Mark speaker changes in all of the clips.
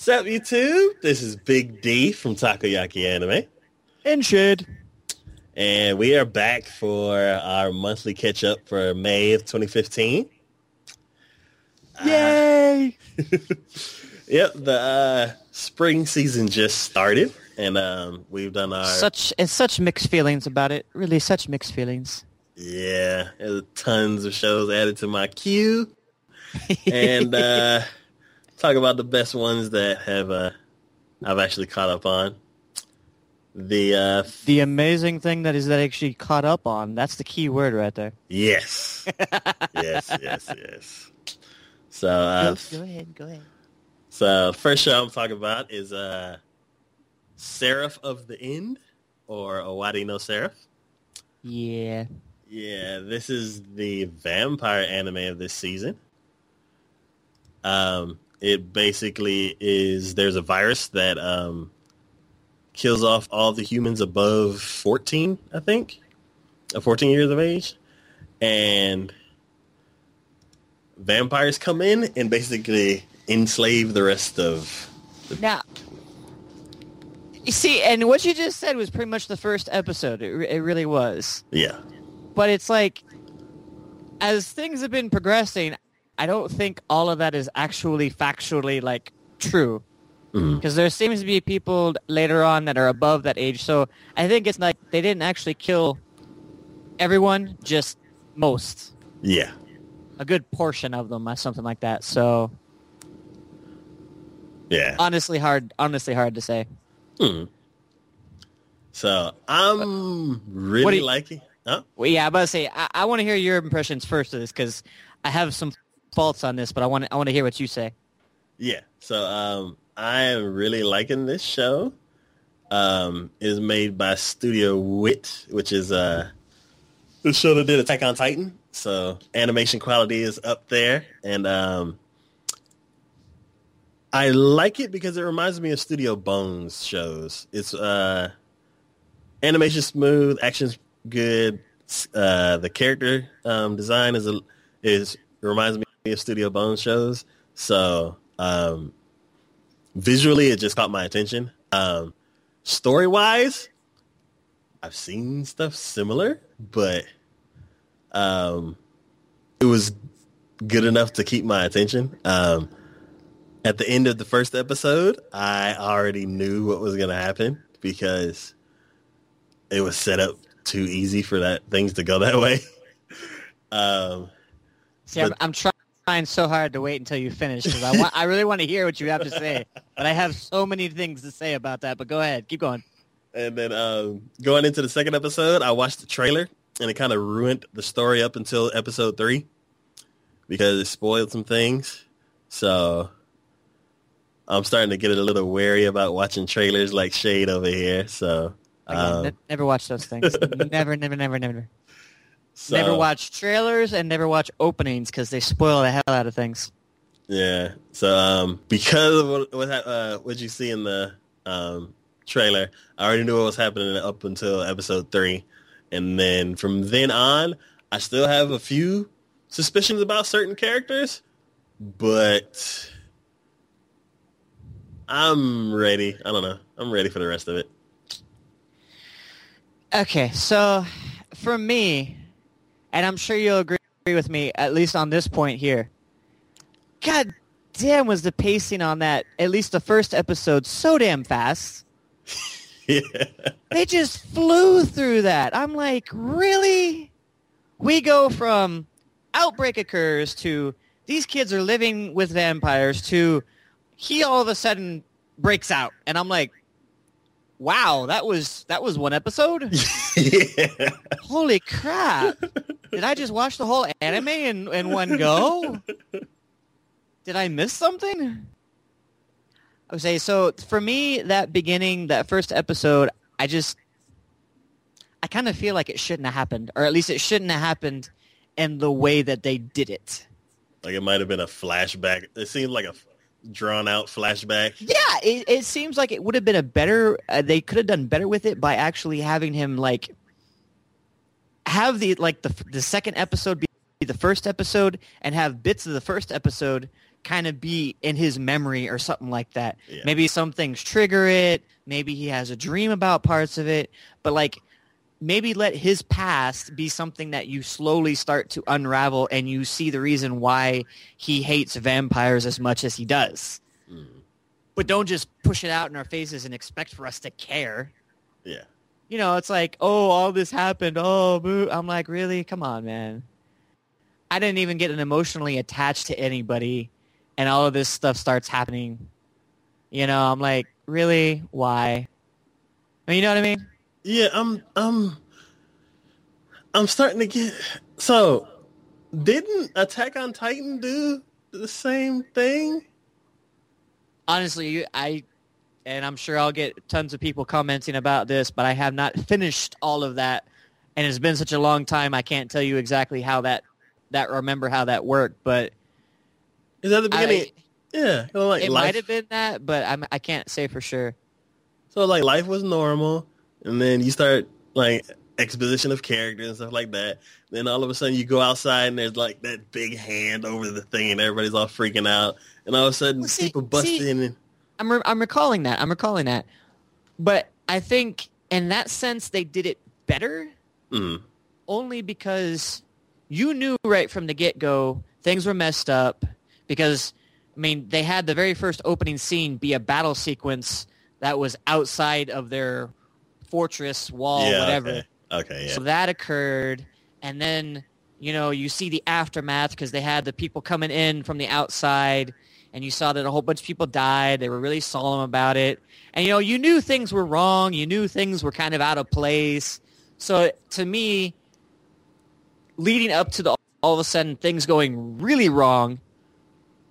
Speaker 1: Sup YouTube? This is Big D from Takoyaki Anime.
Speaker 2: And Shade.
Speaker 1: And we are back for our monthly catch up for May of 2015.
Speaker 2: Yay!
Speaker 1: Uh, yep, the uh, spring season just started and um, we've done our
Speaker 2: such and such mixed feelings about it. Really such mixed feelings.
Speaker 1: Yeah, tons of shows added to my queue. and uh, talk about the best ones that have uh, I've actually caught up on. The uh,
Speaker 2: the amazing thing that is that I actually caught up on. That's the key word right there.
Speaker 1: Yes, yes, yes, yes. So uh,
Speaker 2: go, go, ahead, go ahead.
Speaker 1: So first show I'm talking about is uh, Seraph of the End or Owari no Seraph.
Speaker 2: Yeah.
Speaker 1: Yeah, this is the vampire anime of this season. Um, it basically is there's a virus that um, kills off all the humans above 14, I think, uh, 14 years of age, and vampires come in and basically enslave the rest of. The...
Speaker 2: Now, you see, and what you just said was pretty much the first episode. It, it really was.
Speaker 1: Yeah.
Speaker 2: But it's like, as things have been progressing, I don't think all of that is actually factually like true. Because mm-hmm. there seems to be people later on that are above that age. So I think it's like they didn't actually kill everyone, just most.
Speaker 1: Yeah.
Speaker 2: A good portion of them, or something like that. So.
Speaker 1: Yeah.
Speaker 2: Honestly, hard. Honestly, hard to say.
Speaker 1: Hmm. So I'm really you, liking. Huh?
Speaker 2: Well, yeah, I'm about to say I, I want to hear your impressions first of this because I have some faults on this, but I want I want to hear what you say.
Speaker 1: Yeah. So um, I am really liking this show. Um, it is made by Studio Wit, which is uh, the show that did Attack on Titan. So animation quality is up there, and um, I like it because it reminds me of Studio Bones shows. It's uh, animation smooth, action's good. Uh, the character um, design is a, is reminds me Studio Bones shows. So um, visually, it just caught my attention. Um, story wise, I've seen stuff similar, but um, it was good enough to keep my attention. Um, at the end of the first episode, I already knew what was going to happen because it was set up too easy for that things to go that way. um,
Speaker 2: I'm, I'm trying trying so hard to wait until you finish because I want, I really want to hear what you have to say, but I have so many things to say about that. But go ahead, keep going.
Speaker 1: And then um, going into the second episode, I watched the trailer, and it kind of ruined the story up until episode three because it spoiled some things. So I'm starting to get a little wary about watching trailers like Shade over here. So
Speaker 2: Again, um, ne- never watch those things. never, never, never, never. So, never watch trailers and never watch openings because they spoil the hell out of things.
Speaker 1: Yeah. So um, because of what what, uh, what you see in the um, trailer, I already knew what was happening up until episode three, and then from then on, I still have a few suspicions about certain characters, but I'm ready. I don't know. I'm ready for the rest of it.
Speaker 2: Okay, so for me, and I'm sure you'll agree with me, at least on this point here. God damn, was the pacing on that, at least the first episode, so damn fast.
Speaker 1: yeah.
Speaker 2: They just flew through that. I'm like, really? We go from outbreak occurs to these kids are living with vampires to he all of a sudden breaks out. And I'm like, wow, that was that was one episode.
Speaker 1: yeah.
Speaker 2: Holy crap! Did I just watch the whole anime in in one go? Did I miss something? I would say so. For me, that beginning, that first episode, I just, I kind of feel like it shouldn't have happened, or at least it shouldn't have happened in the way that they did it.
Speaker 1: Like it might have been a flashback. It seemed like a drawn out flashback.
Speaker 2: Yeah, it, it seems like it would have been a better. Uh, they could have done better with it by actually having him like have the like the the second episode be the first episode and have bits of the first episode kind of be in his memory or something like that.
Speaker 1: Yeah.
Speaker 2: Maybe some things trigger it. Maybe he has a dream about parts of it. But like maybe let his past be something that you slowly start to unravel and you see the reason why he hates vampires as much as he does.
Speaker 1: Mm.
Speaker 2: But don't just push it out in our faces and expect for us to care.
Speaker 1: Yeah.
Speaker 2: You know, it's like, oh, all this happened. Oh, boo. I'm like, really? Come on, man. I didn't even get emotionally attached to anybody, and all of this stuff starts happening. You know, I'm like, really? Why? I mean, you know what I mean?
Speaker 1: Yeah, I'm I'm I'm starting to get so didn't Attack on Titan do the same thing?
Speaker 2: honestly, I, and I'm sure I'll get tons of people commenting about this, but I have not finished all of that, and it's been such a long time. I can't tell you exactly how that that remember how that worked, but
Speaker 1: Is that the beginning?
Speaker 2: I,
Speaker 1: yeah, like
Speaker 2: it
Speaker 1: life,
Speaker 2: might have been that, but I'm, I can't say for sure.
Speaker 1: So like life was normal, and then you start like exposition of characters and stuff like that. Then all of a sudden you go outside and there's like that big hand over the thing, and everybody's all freaking out. And all of a sudden
Speaker 2: Well, see-
Speaker 1: people bust
Speaker 2: see-
Speaker 1: in. And,
Speaker 2: I'm re- I'm recalling that. I'm recalling that, but I think in that sense they did it better
Speaker 1: mm,
Speaker 2: only because you knew right from the get-go things were messed up because I mean they had the very first opening scene be a battle sequence that was outside of their fortress wall
Speaker 1: yeah,
Speaker 2: whatever.
Speaker 1: Okay. okay, yeah.
Speaker 2: so that occurred. And then you know you see the aftermath because they had the people coming in from the outside and you saw that a whole bunch of people died. They were really solemn about it. And you know you knew things were wrong. You knew things were kind of out of place. So to me leading up to the all of a sudden things going really wrong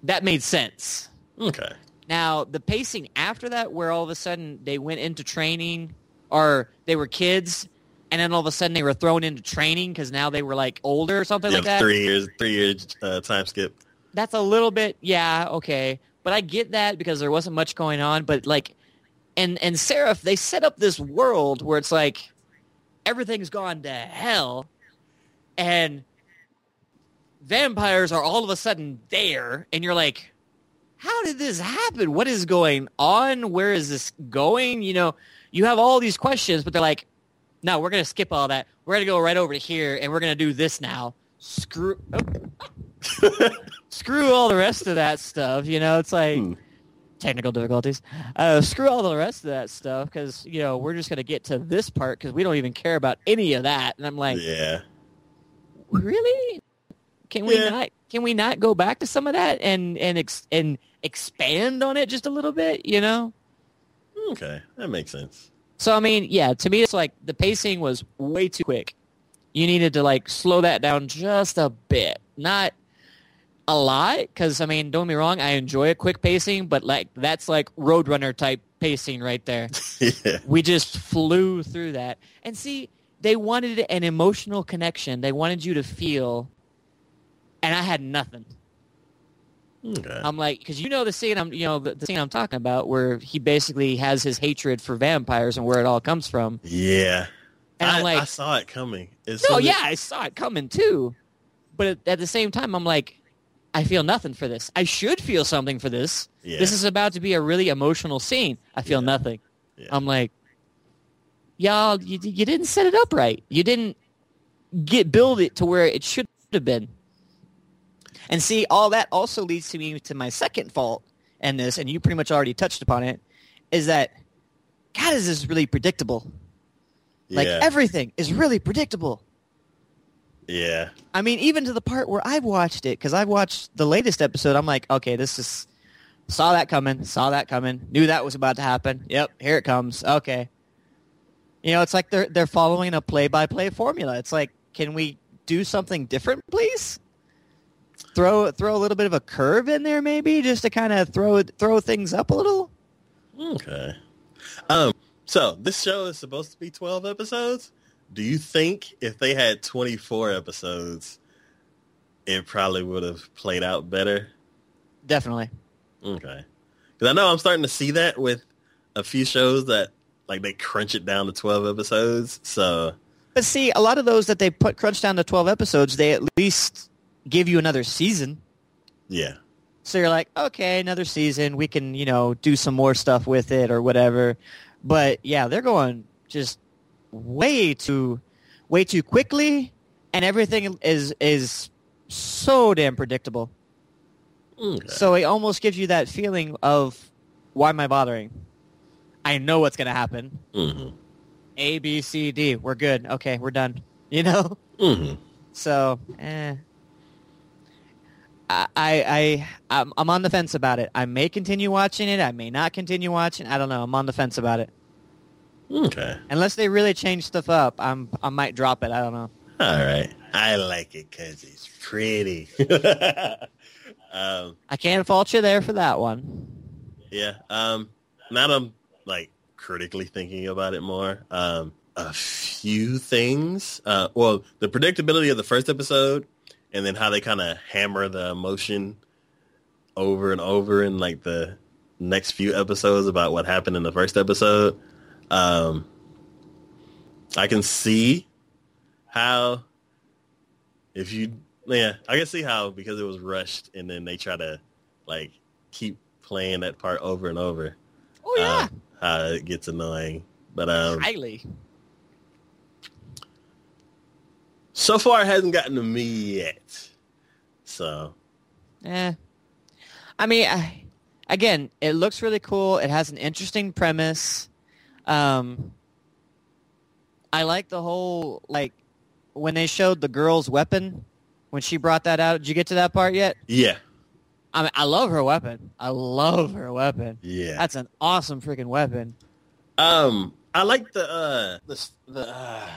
Speaker 2: that made sense.
Speaker 1: Okay.
Speaker 2: now, the pacing after that, where all of a sudden they went into training, or they were kids, and then all of a sudden they were thrown into training because now they were like older or something
Speaker 1: Yeah,
Speaker 2: like that.
Speaker 1: three years, three years uh, time skip.
Speaker 2: That's a little bit, yeah, okay. But I get that because there wasn't much going on. But like, and and Seraph, they set up this world where it's like everything's gone to hell, and vampires are all of a sudden there, and you're like, how did this happen? What is going on? Where is this going? You know, you have all these questions, but they're like, no, we're going to skip all that. We're going to go right over to here, and we're going to do this now. Screw, oh, screw all the rest of that stuff. You know, it's like
Speaker 1: Hmm.
Speaker 2: technical difficulties. Uh, screw all the rest of that stuff because you know we're just going to get to this part because we don't even care about any of that. And I'm like,
Speaker 1: yeah.
Speaker 2: really? Can we
Speaker 1: Yeah.
Speaker 2: not? Can we not go back to some of that and and ex, and expand on it just a little bit? You know.
Speaker 1: Okay, that makes sense.
Speaker 2: So I mean, yeah, to me it's like the pacing was way too quick. You needed to like slow that down just a bit, not a lot, because I mean, don't get me wrong, I enjoy a quick pacing, but like that's like Roadrunner type pacing right there.
Speaker 1: yeah.
Speaker 2: we just flew through that, and see, they wanted an emotional connection. They wanted you to feel, and I had nothing.
Speaker 1: Okay.
Speaker 2: I'm like, because you know the scene I'm, you know, the, the scene I'm talking about, where he basically has his hatred for vampires and where it all comes from.
Speaker 1: yeah.
Speaker 2: And
Speaker 1: I,
Speaker 2: I'm like,
Speaker 1: I saw it coming. As
Speaker 2: no, yeah, I saw it coming too, but at, at the same time, I'm like, I feel nothing for this. I should feel something for this.
Speaker 1: Yeah.
Speaker 2: This is about to be a really emotional scene. I feel
Speaker 1: Yeah.
Speaker 2: nothing.
Speaker 1: Yeah.
Speaker 2: I'm like, y'all, you, you didn't set it up right. You didn't get build it to where it should have been. And see, all that also leads to me to my second fault in this, and you pretty much already touched upon it, is that God is this really predictable. Like
Speaker 1: yeah.
Speaker 2: everything is really predictable.
Speaker 1: yeah.
Speaker 2: I mean, even to the part where I've watched it, because I've watched the latest episode, I'm like, okay, this is saw that coming, saw that coming, knew that was about to happen. Yep, here it comes. Okay. You know, it's like they're they're following a play by play formula. It's like, can we do something different, please? Throw throw a little bit of a curve in there, maybe, just to kind of throw throw things up a little.
Speaker 1: Okay. Um. So this show is supposed to be twelve episodes. Do you think if they had twenty four episodes, it probably would have played out better?
Speaker 2: Definitely.
Speaker 1: Okay. Because I know I'm starting to see that with a few shows that like they crunch it down to twelve episodes. So
Speaker 2: But see, a lot of those that they put crunch down to twelve episodes, they at least give you another season.
Speaker 1: yeah.
Speaker 2: So you're like, okay, another season. We can, you know, do some more stuff with it or whatever. But yeah, they're going just way too, way too quickly, and everything is is so damn predictable.
Speaker 1: Okay.
Speaker 2: So it almost gives you that feeling of, why am I bothering? I know what's gonna happen.
Speaker 1: hmm
Speaker 2: A, B, C, D. We're good. Okay, we're done. You know.
Speaker 1: hmm
Speaker 2: So, eh. I, I, I, I'm, I'm on the fence about it. I may continue watching it. I may not continue watching. I don't know. I'm on the fence about it.
Speaker 1: Okay.
Speaker 2: Unless they really change stuff up, I'm, I might drop it. I don't know.
Speaker 1: All right. I like it because it's pretty. um,
Speaker 2: I can't fault you there for that one.
Speaker 1: yeah. Um, now I'm like critically thinking about it more. Um, a few things. Uh, well, the predictability of the first episode, and then how they kind of hammer the emotion over and over in like the next few episodes about what happened in the first episode. Um, I can see how if you yeah i can see how because it was rushed and then they try to like keep playing that part over and over
Speaker 2: Oh yeah,
Speaker 1: um, how it gets annoying but um
Speaker 2: highly.
Speaker 1: So far it hasn't gotten to me yet so
Speaker 2: Eh. I mean, I, again, it looks really cool. It has an interesting premise. Um, I like the whole like when they showed the girl's weapon when she brought that out. Did you get to that part yet?
Speaker 1: yeah
Speaker 2: I mean, I love her weapon. I love her weapon.
Speaker 1: yeah
Speaker 2: That's an awesome freaking weapon.
Speaker 1: um i like the uh the the uh,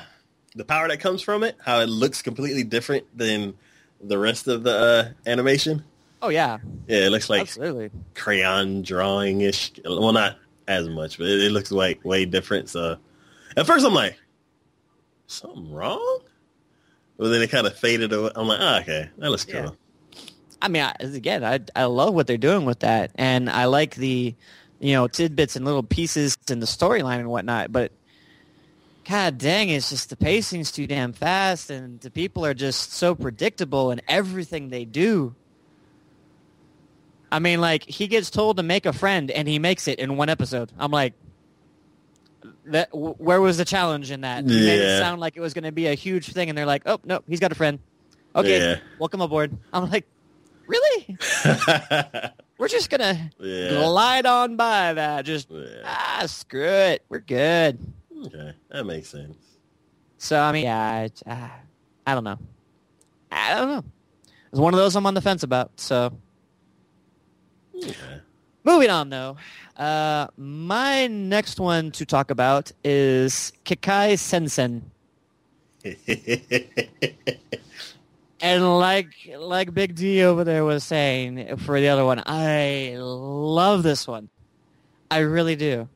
Speaker 1: the power that comes from it how it looks completely different than the rest of the uh animation
Speaker 2: Oh yeah,
Speaker 1: yeah it looks like
Speaker 2: absolutely.
Speaker 1: crayon drawing ish. Well, not as much, but it, it looks like way different. So at first I'm like, something wrong? But then it kind of faded away. I'm like, oh, okay, that looks cool.
Speaker 2: Yeah. I mean, I, again, I I love what they're doing with that, and I like the, you know, tidbits and little pieces in the storyline and whatnot. But, god dang, it's just the pacing's too damn fast, and the people are just so predictable in everything they do. I mean, like he gets told to make a friend, and he makes it in one episode. I'm like. That w- where was the challenge in that? He made it
Speaker 1: Yeah.
Speaker 2: sound like it was going to be a huge thing, and they're like, "Oh no, he's got a friend." Okay,
Speaker 1: Yeah.
Speaker 2: welcome aboard. I'm like, really? We're just gonna
Speaker 1: yeah.
Speaker 2: glide on by that. Just
Speaker 1: yeah.
Speaker 2: ah, screw it. We're good.
Speaker 1: Okay, that makes sense.
Speaker 2: So I mean, yeah, I, ah, I don't know. I don't know. It's one of those I'm on the fence about. So
Speaker 1: Okay.
Speaker 2: moving on though, uh, my next one to talk about is Kekkai Sensen. And like like Big D over there was saying for the other one, I love this one. I really do.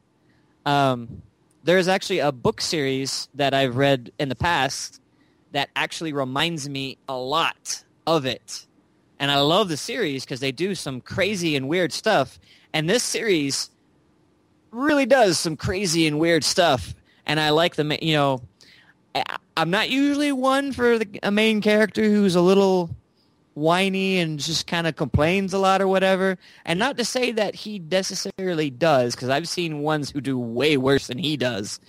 Speaker 2: Um, there's actually a book series that I've read in the past that actually reminds me a lot of it. And I love the series because they do some crazy and weird stuff. And this series really does some crazy and weird stuff. And I like the, you know, I- I'm not usually one for the, a main character who's a little whiny and just kind of complains a lot or whatever. And not to say that he necessarily does, because I've seen ones who do way worse than he does.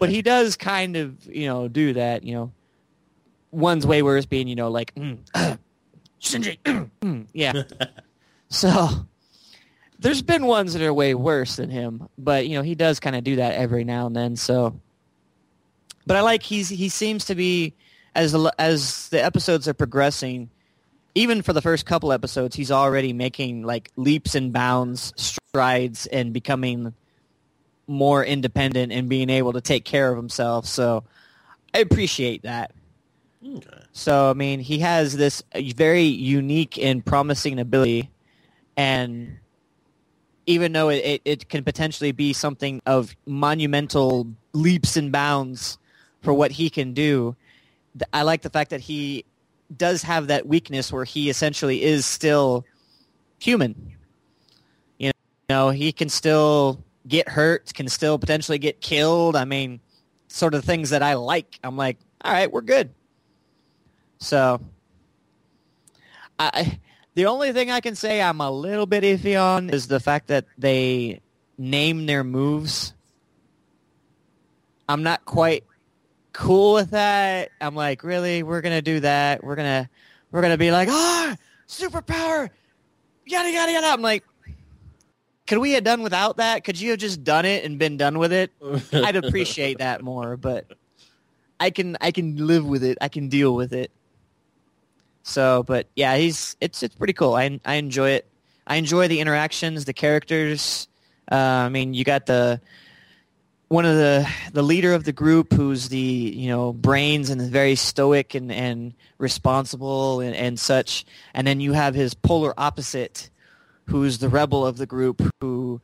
Speaker 2: But he does kind of, you know, do that. You know, one's way worse being, you know, like mm, Shinji, mm, yeah. so there's been ones that are way worse than him, but you know, he does kind of do that every now and then. So but I like he's he seems to be as as the episodes are progressing, even for the first couple episodes, he's already making like leaps and bounds, strides, and becoming more independent and being able to take care of himself. So I appreciate that.
Speaker 1: okay.
Speaker 2: So I mean, he has this uh, very unique and promising ability, and even though it, it, it can potentially be something of monumental leaps and bounds for what he can do, th- I like the fact that he does have that weakness where he essentially is still human. You know, he can still get hurt, can still potentially get killed. I mean, sort of things that I like. I'm like, all right, we're good. So, I the only thing I can say I'm a little bit iffy on is the fact that they name their moves. I'm not quite cool with that. I'm like, really? We're gonna do that? We're gonna we're gonna be like, ah, superpower, yada yada yada. I'm like, could we have done without that? Could you have just done it and been done with it? I'd appreciate that more, but I can I can live with it. I can deal with it. So, but yeah, he's it's it's pretty cool. I I enjoy it. I enjoy the interactions, the characters. Uh, I mean, you got the one of the the leader of the group who's the you know brains and is very stoic and and responsible and, and such, and then you have his polar opposite, who's the rebel of the group who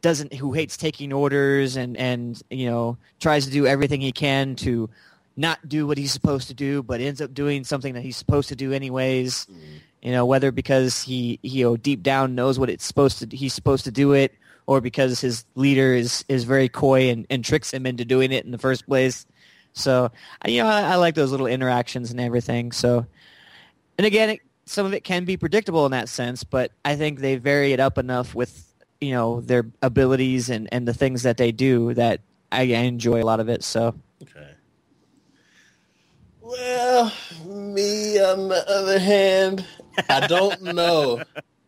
Speaker 2: doesn't who hates taking orders and and you know tries to do everything he can to not do what he's supposed to do, but ends up doing something that he's supposed to do anyways. Mm. You know, whether because he, he you know deep down knows what it's supposed to he's supposed to do it, or because his leader is is very coy and, and tricks him into doing it in the first place. So you know, I, I like those little interactions and everything. So, and again, it, some of it can be predictable in that sense, but I think they vary it up enough with you know their abilities and and the things that they do that I, I enjoy a lot of it. So.
Speaker 1: Okay. Well, me on the other hand, I don't know.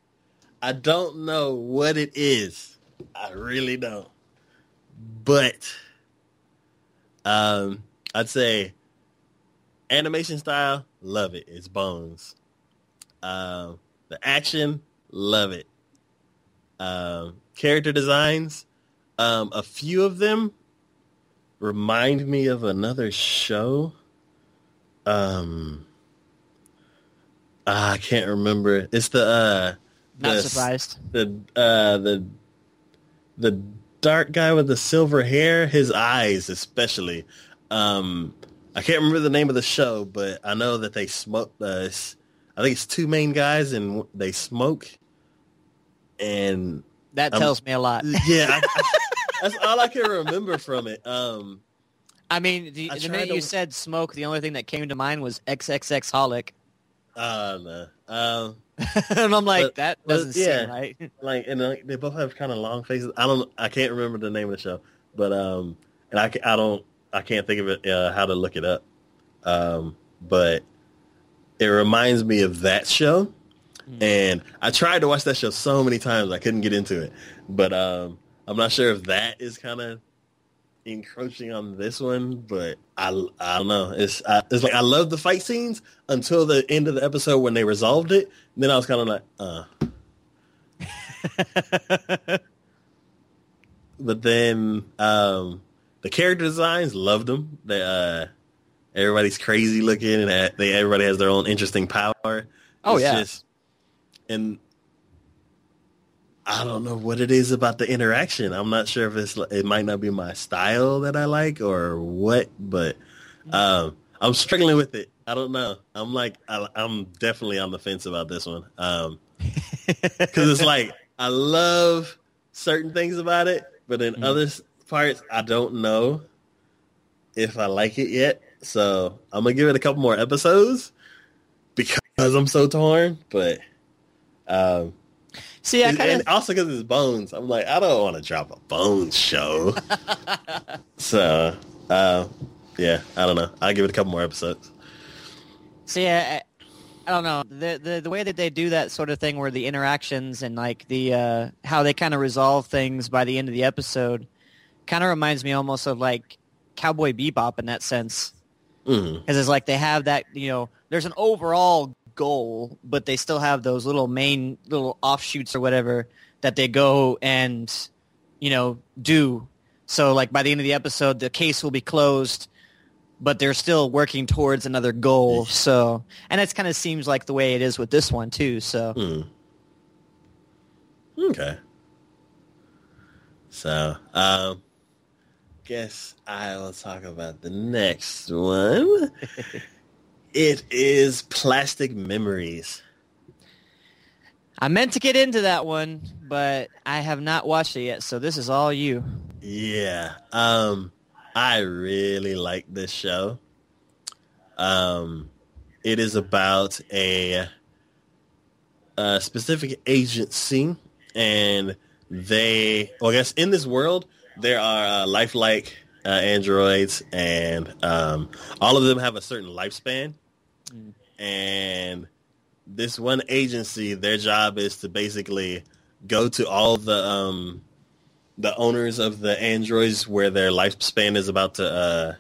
Speaker 1: I don't know what it is. I really don't. But um, I'd say animation style, love it. It's bones. Um, the action, love it. Um, character designs, um, a few of them remind me of another show um I can't remember. It's the uh
Speaker 2: not
Speaker 1: the,
Speaker 2: surprised.
Speaker 1: The uh the the dark guy with the silver hair, his eyes especially. Um I can't remember the name of the show, but I know that they smoke uh, I think it's two main guys and they smoke and
Speaker 2: that tells um, me a lot.
Speaker 1: Yeah, I, I, that's all I can remember from it. Um
Speaker 2: I mean, the, I the minute to... you said smoke, the only thing that came to mind was XXX Holic.
Speaker 1: Uh, no. Um,
Speaker 2: and I'm like, but, that doesn't yeah, seem right.
Speaker 1: like, and uh, they both have kind of long faces. I don't, I can't remember the name of the show, but um, and I, I don't, I can't think of it uh, how to look it up. Um, but it reminds me of that show, mm. and I tried to watch that show so many times I couldn't get into it. But um, I'm not sure if that is kind of encroaching on this one, but I I don't know. It's I, it's like I love the fight scenes until the end of the episode when they resolved it. Then I was kind of like, uh. but then um, the character designs loved them. They uh, everybody's crazy looking, and they everybody has their own interesting power.
Speaker 2: Oh it's yeah. Just,
Speaker 1: and I don't know what it is about the interaction. I'm not sure if it's it might not be my style that I like or what, but um, I'm struggling with it. I don't know. I'm like I, am definitely on the fence about this one because um, it's like I love certain things about it, but in mm. other parts I don't know if I like it yet. So I'm gonna give it a couple more episodes because I'm so torn. But um,
Speaker 2: See, I kind
Speaker 1: of also because it's Bones. I'm like, I don't want to drop a Bones show. so, uh, yeah, I don't know. I'll give it a couple more episodes.
Speaker 2: See, I, I don't know the, the the way that they do that sort of thing, where the interactions and like the uh, how they kind of resolve things by the end of the episode, kind of reminds me almost of like Cowboy Bebop in that sense. Because mm-hmm. it's like they have that you know, there's an overall goal, but they still have those little main little offshoots or whatever that they go and you know do. So like by the end of the episode, the case will be closed, but they're still working towards another goal. So and it kind of seems like the way it is with this one too. So
Speaker 1: hmm. okay. So um, guess I will talk about the next one. It is Plastic Memories.
Speaker 2: I meant to get into that one, but I have not watched it yet, so this is all you.
Speaker 1: Yeah. Um I really like this show. Um it is about a a specific agency, and they, well, I guess in this world there are uh, lifelike uh, androids, and um, all of them have a certain lifespan.
Speaker 2: Mm.
Speaker 1: And this one agency, their job is to basically go to all the um, the owners of the androids where their lifespan is about to uh,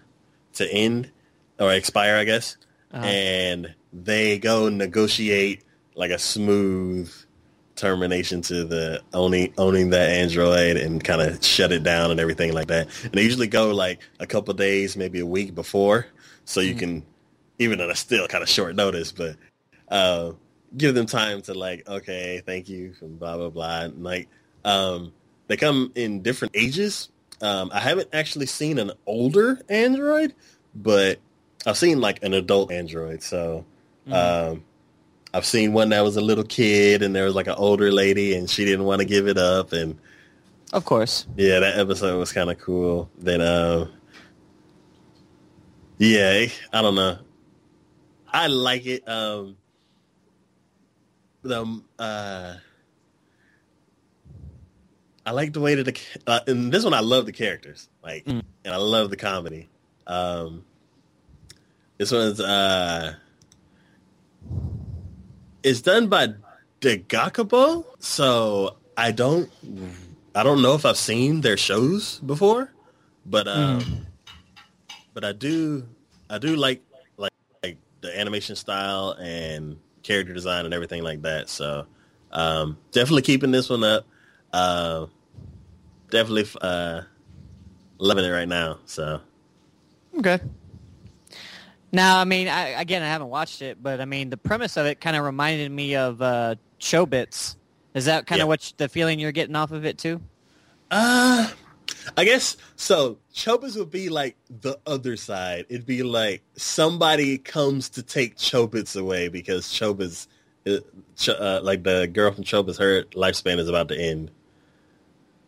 Speaker 1: to end or expire, I guess,
Speaker 2: Uh-huh.
Speaker 1: and they go negotiate like a smooth termination to the owning owning that android and kind of shut it down and everything like that. And they usually go like a couple days, maybe a week before, so you
Speaker 2: Mhm.
Speaker 1: can, even though that's still kind of short notice, but uh, give them time to like, okay, thank you, and blah blah blah. And like, um, they come in different ages. Um, I haven't actually seen an older android, but I've seen like an adult android. So
Speaker 2: Mhm.
Speaker 1: um, I've seen one that was a little kid, and there was like an older lady, and she didn't want to give it up, and
Speaker 2: of course.
Speaker 1: yeah, that episode was kind of cool. Then, um, yeah, I don't know. I like it. Um, the uh, I like the way that the uh, in this one I love the characters, like,
Speaker 2: Mm.
Speaker 1: and I love the comedy. Um, this one's uh, it's done by Doga Kobo, so I don't I don't know if I've seen their shows before, but um, but I do I do like like like the animation style and character design and everything like that. So um, definitely keeping this one up. Uh, definitely uh, loving it right now. So
Speaker 2: Okay. Now, I mean, I, again, I haven't watched it, but I mean, the premise of it kind of reminded me of uh, Chobits. Is that kind
Speaker 1: Yeah.
Speaker 2: of what the feeling you're getting off of it too?
Speaker 1: Uh I guess so. Chobits would be like the other side. It'd be like somebody comes to take Chobits away because Chobits, uh, uh, like the girl from Chobits, her lifespan is about to end.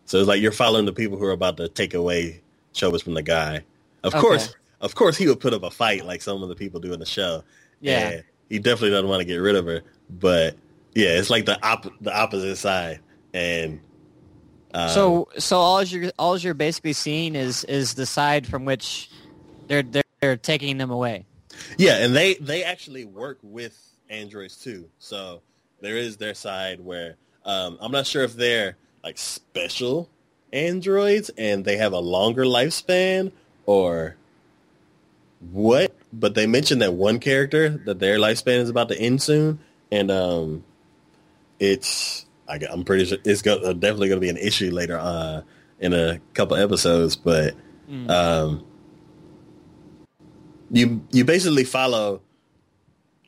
Speaker 1: So it's like you're following the people who are about to take away Chobits from the guy. Of
Speaker 2: Okay.
Speaker 1: course, of course, he would put up a fight like some of the people do in the show.
Speaker 2: Yeah.
Speaker 1: And he definitely doesn't want to get rid of her. But yeah, it's like the op- the opposite side. And um,
Speaker 2: so, so all you're all you're basically seeing is is the side from which they're they're, they're taking them away.
Speaker 1: Yeah, and they they actually work with androids too. So there is their side where um, I'm not sure if they're like special androids and they have a longer lifespan or what. But they mentioned that one character that their lifespan is about to end soon, and um, it's I, I'm pretty sure it's go, uh, definitely going to be an issue later uh, in a couple episodes. But
Speaker 2: Mm.
Speaker 1: um, you you basically follow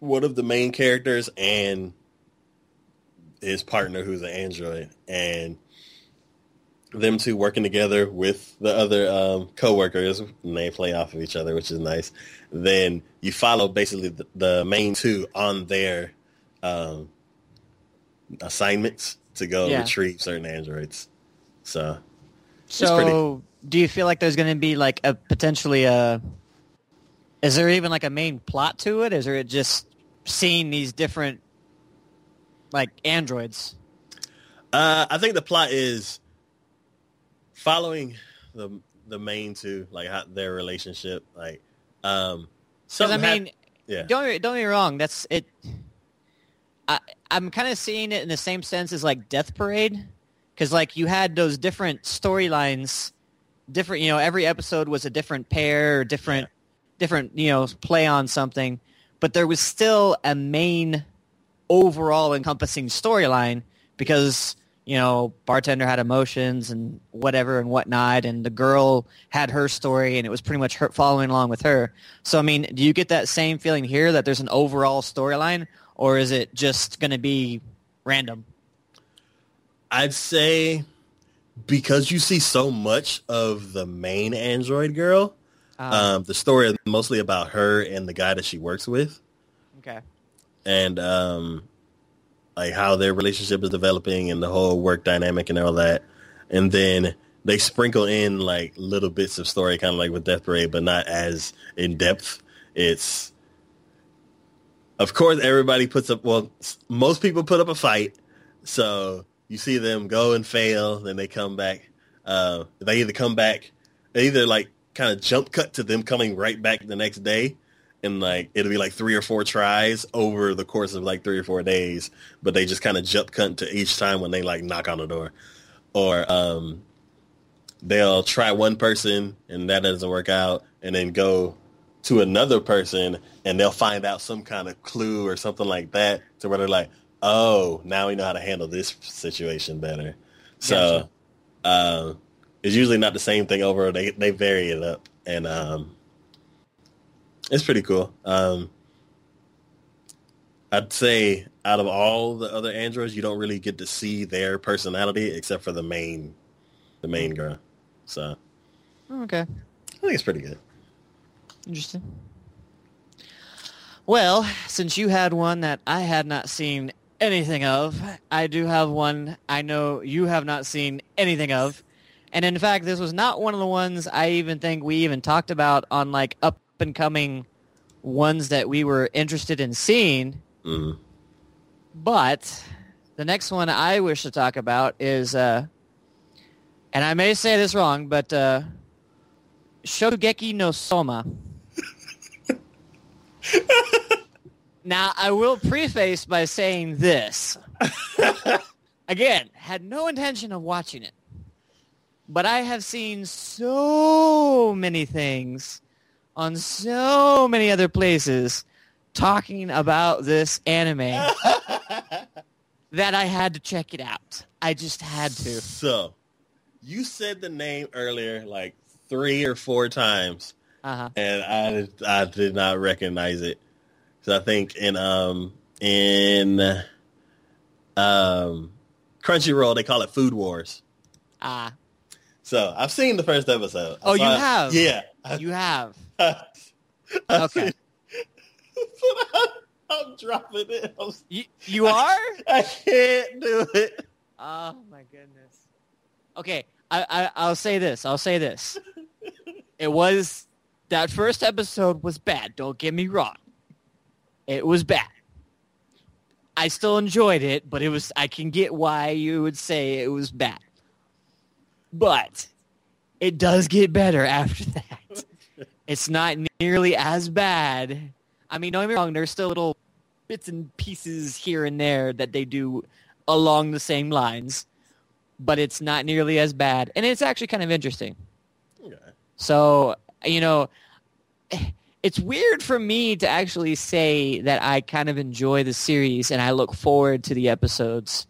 Speaker 1: one of the main characters and his partner who's an android and them two working together with the other um, co-workers and they play off of each other which is nice then you follow basically the, the main two on their um, assignments to go
Speaker 2: Yeah.
Speaker 1: retrieve certain androids so
Speaker 2: So, do you feel like there's going to be like a potentially a? Is there even like a main plot to it? Is there just seeing these different like androids?
Speaker 1: Uh, I think the plot is following the the main two, like how, their relationship. Like, um,
Speaker 2: Because I mean,
Speaker 1: yeah,
Speaker 2: don't don't get me wrong. That's it. I I'm kind of seeing it in the same sense as like Death Parade, because like you had those different storylines, different. You know, every episode was a different pair, or different, different. You know, play on something, but there was still a main, overall encompassing storyline because you know bartender had emotions and whatever and whatnot and the girl had her story and it was pretty much her following along with her. So i mean do you get that same feeling here that there's an overall storyline or is it just going to be random?
Speaker 1: I'd say because you see so much of the main android girl,
Speaker 2: um,
Speaker 1: um, the story is mostly about her and the guy that she works with,
Speaker 2: okay.
Speaker 1: And um, like how their relationship is developing and the whole work dynamic and all that. And then they sprinkle in like little bits of story, kind of like with Death Parade, but not as in depth. It's of course, everybody puts up. Well, most people put up a fight, so you see them go and fail, then they come back. Uh, they either come back, they either like kind of jump cut to them coming right back the next day, and like it'll be like three or four tries over the course of like three or four days, but they just kind of jump cut to each time when they like knock on the door, or um, they'll try one person and that doesn't work out, and then go to another person and they'll find out some kind of clue or something like that to where they're like, oh, now we know how to handle this situation better. So um, it's usually not the same thing over. They they vary it up, and um, it's pretty cool. Um, I'd say out of all the other androids, you don't really get to see their personality except for the main, the main girl. So
Speaker 2: Oh, okay.
Speaker 1: I think it's pretty good.
Speaker 2: Interesting. Well, since you had one that I had not seen anything of, I do have one I know you have not seen anything of. And in fact, this was not one of the ones I even think we even talked about on like up and coming ones that we were interested in seeing.
Speaker 1: Mhm.
Speaker 2: But the next one I wish to talk about is, uh, and I may say this wrong, but uh, Shogeki no Soma. now, I will preface by saying this. Again, had no intention of watching it. But I have seen so many things on so many other places talking about this anime that I had to check it out. I just had to.
Speaker 1: So, you said the name earlier like three or four times,
Speaker 2: Uh-huh.
Speaker 1: and I I did not recognize it. So I think in um in um Crunchyroll they call it Food Wars.
Speaker 2: Ah,
Speaker 1: So I've seen the first episode. I
Speaker 2: Oh, you
Speaker 1: it-
Speaker 2: have?
Speaker 1: Yeah.
Speaker 2: You have. Okay.
Speaker 1: I, I'm dropping it. I'm,
Speaker 2: You, you are?
Speaker 1: I can't do it.
Speaker 2: Oh my goodness. Okay, I, I I'll say this. I'll say this. It was that first episode was bad. Don't get me wrong. It was bad. I still enjoyed it, but it was I can get why you would say it was bad. But it does get better after that. It's not nearly as bad. I mean, don't get me wrong, there's still little bits and pieces here and there that they do along the same lines, but it's not nearly as bad. And it's actually kind of interesting.
Speaker 1: Okay.
Speaker 2: So, you know, it's weird for me to actually say that I kind of enjoy the series and I look forward to the episodes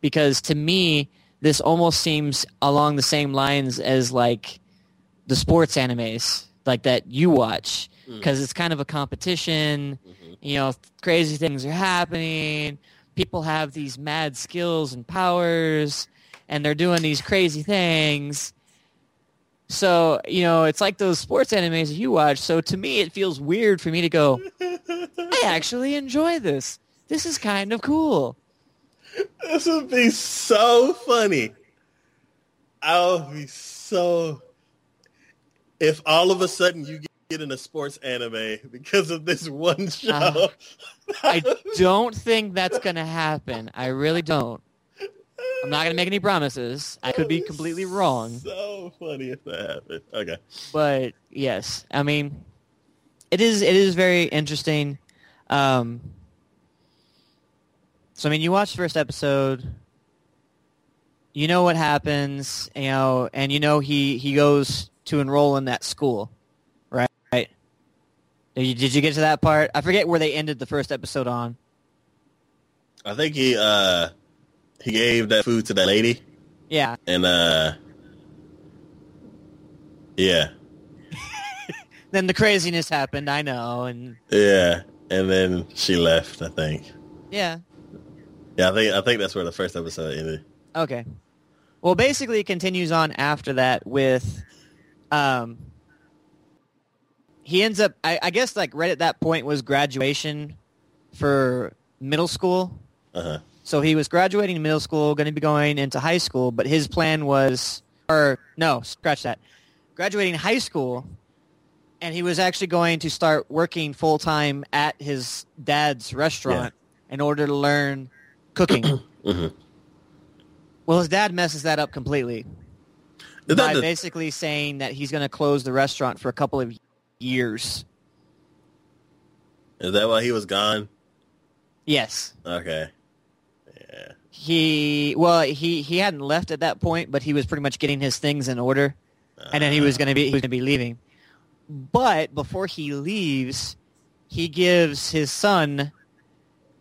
Speaker 2: because to me, this almost seems along the same lines as like the sports animes like that you watch
Speaker 1: Mm.
Speaker 2: because it's kind of a competition.
Speaker 1: Mhm.
Speaker 2: You know, crazy things are happening. People have these mad skills and powers and they're doing these crazy things. So, you know, it's like those sports animes that you watch. So to me, it feels weird for me to go, I actually enjoy this. This is kind of cool.
Speaker 1: This would be so funny. I would be so. If all of a sudden you get in a sports anime because of this one show,
Speaker 2: Uh, I don't think that's going to happen. I really don't. I'm not going to make any promises. I could be completely wrong.
Speaker 1: So funny if that happened. Okay.
Speaker 2: but yes, I mean, it is it is very interesting. Um, so I mean, you watch the first episode, you know what happens, you know, and you know he he goes to enroll in that school, right? Right. Did you, did you get to that part? I forget where they ended the first episode on.
Speaker 1: I think he uh he gave that food to that lady
Speaker 2: Yeah,
Speaker 1: and uh yeah.
Speaker 2: then the craziness happened. I know, and
Speaker 1: Yeah. And then she left, I think.
Speaker 2: yeah,
Speaker 1: Yeah, I think I think that's where the first episode ended.
Speaker 2: Okay. Well, basically, it continues on after that with, um, he ends up. I, I guess like right at that point was graduation for middle school.
Speaker 1: Uh-huh.
Speaker 2: So he was graduating middle school, going to be going into high school, but his plan was, or no, scratch that, graduating high school, and he was actually going to start working full time at his dad's restaurant in order to learn cooking.
Speaker 1: hmm
Speaker 2: well, his dad messes that up completely
Speaker 1: Is
Speaker 2: by
Speaker 1: the,
Speaker 2: basically saying that he's going to close the restaurant for a couple of years.
Speaker 1: is that why he was gone?
Speaker 2: Yes.
Speaker 1: Okay. Yeah.
Speaker 2: He well, he he hadn't left at that point, but he was pretty much getting his things in order, and then he was going to be he was going to be leaving. But before he leaves, he gives his son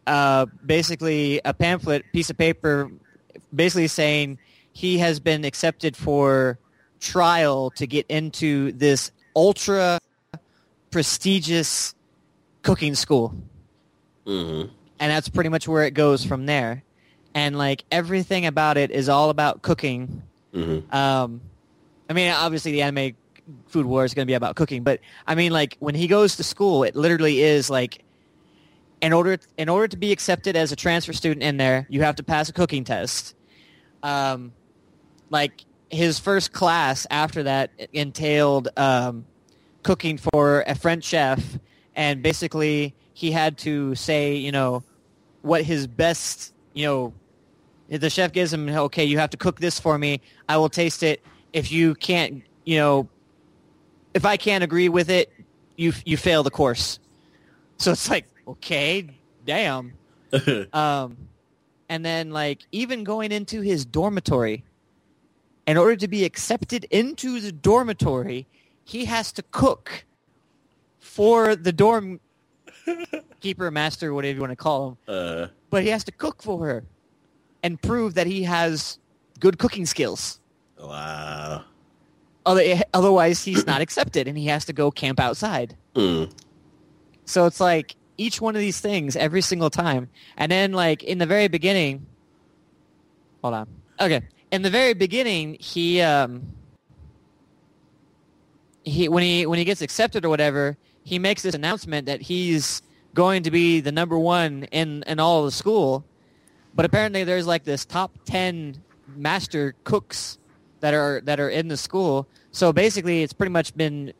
Speaker 2: uh, basically a pamphlet, piece of paper, basically saying he has been accepted for trial to get into this ultra prestigious cooking school
Speaker 1: hmm
Speaker 2: and that's pretty much where it goes from there. And like everything about it is all about cooking.
Speaker 1: hmm
Speaker 2: Um, I mean, obviously the anime Food War is going to be about cooking, but I mean, like when he goes to school, it literally is like, in order in order to be accepted as a transfer student in there, you have to pass a cooking test. Um, like his first class after that entailed um, cooking for a French chef, and basically he had to say, you know, what his best, you know, the chef gives him, okay, you have to cook this for me. I will taste it. If you can't, you know, if I can't agree with it, you you fail the course. So it's like, okay, damn. Um, and then like even going into his dormitory, in order to be accepted into the dormitory, he has to cook for the dorm keeper, master, whatever you want to call him.
Speaker 1: uh,
Speaker 2: But he has to cook for her and prove that he has good cooking skills.
Speaker 1: wow.
Speaker 2: Other- Otherwise, he's not accepted, and he has to go camp outside.
Speaker 1: Mm.
Speaker 2: So it's like each one of these things every single time. And then like in the very beginning, hold on. Okay. In the very beginning, he um he when he when he gets accepted or whatever, he makes this announcement that he's going to be the number one in in all of the school. But apparently there's like this top 10 master cooks that are that are in the school. So basically it's pretty much been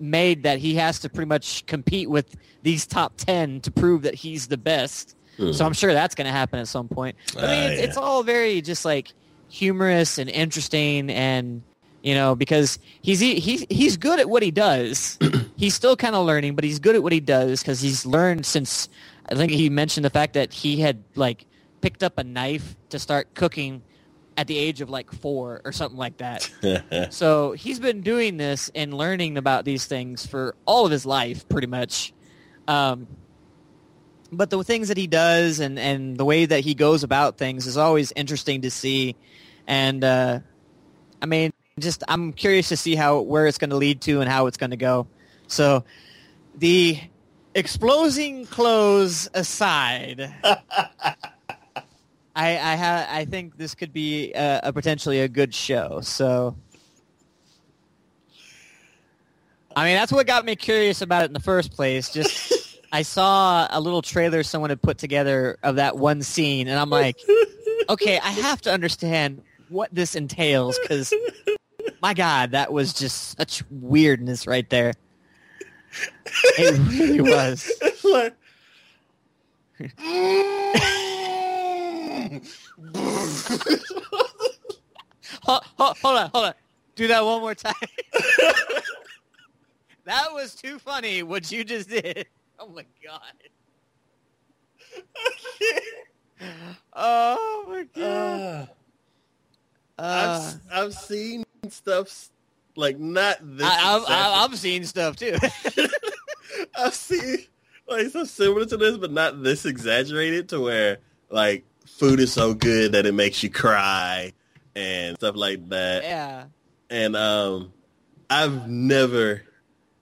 Speaker 2: made that he has to pretty much compete with these top 10 to prove that he's the best. So I'm sure that's going to happen at some point. I mean,
Speaker 1: Ah,
Speaker 2: it's,
Speaker 1: yeah.
Speaker 2: it's all very just like humorous and interesting and you know because he's he, he's he's good at what he does. he's still kind of learning, but he's good at what he does because he's learned since I think he mentioned the fact that he had like picked up a knife to start cooking at the age of like 4 or something like that. So he's been doing this and learning about these things for all of his life, pretty much. Um, but the things that he does and, and the way that he goes about things is always interesting to see. And uh, I mean, just I'm curious to see how where it's going to lead to and how it's going to go. So the exploding clothes aside. I I, ha- I think this could be a, a potentially a good show. So, I mean, that's what got me curious about it in the first place. Just I saw a little trailer someone had put together of that one scene, and I'm like, okay, I have to understand what this entails because, my God, that was just such weirdness right there. It really was.
Speaker 1: Like,
Speaker 2: Hold, hold, hold on, hold on. Do that one more time. that was too funny, what you just did. Oh my god. Oh my god.
Speaker 1: uh,
Speaker 2: Uh,
Speaker 1: I've, I've seen stuff like not this.
Speaker 2: I, I've, I've, I've seen stuff too.
Speaker 1: I've seen like stuff similar to this, but not this exaggerated to where like food is so good that it makes you cry and stuff like that.
Speaker 2: yeah.
Speaker 1: And um, I've never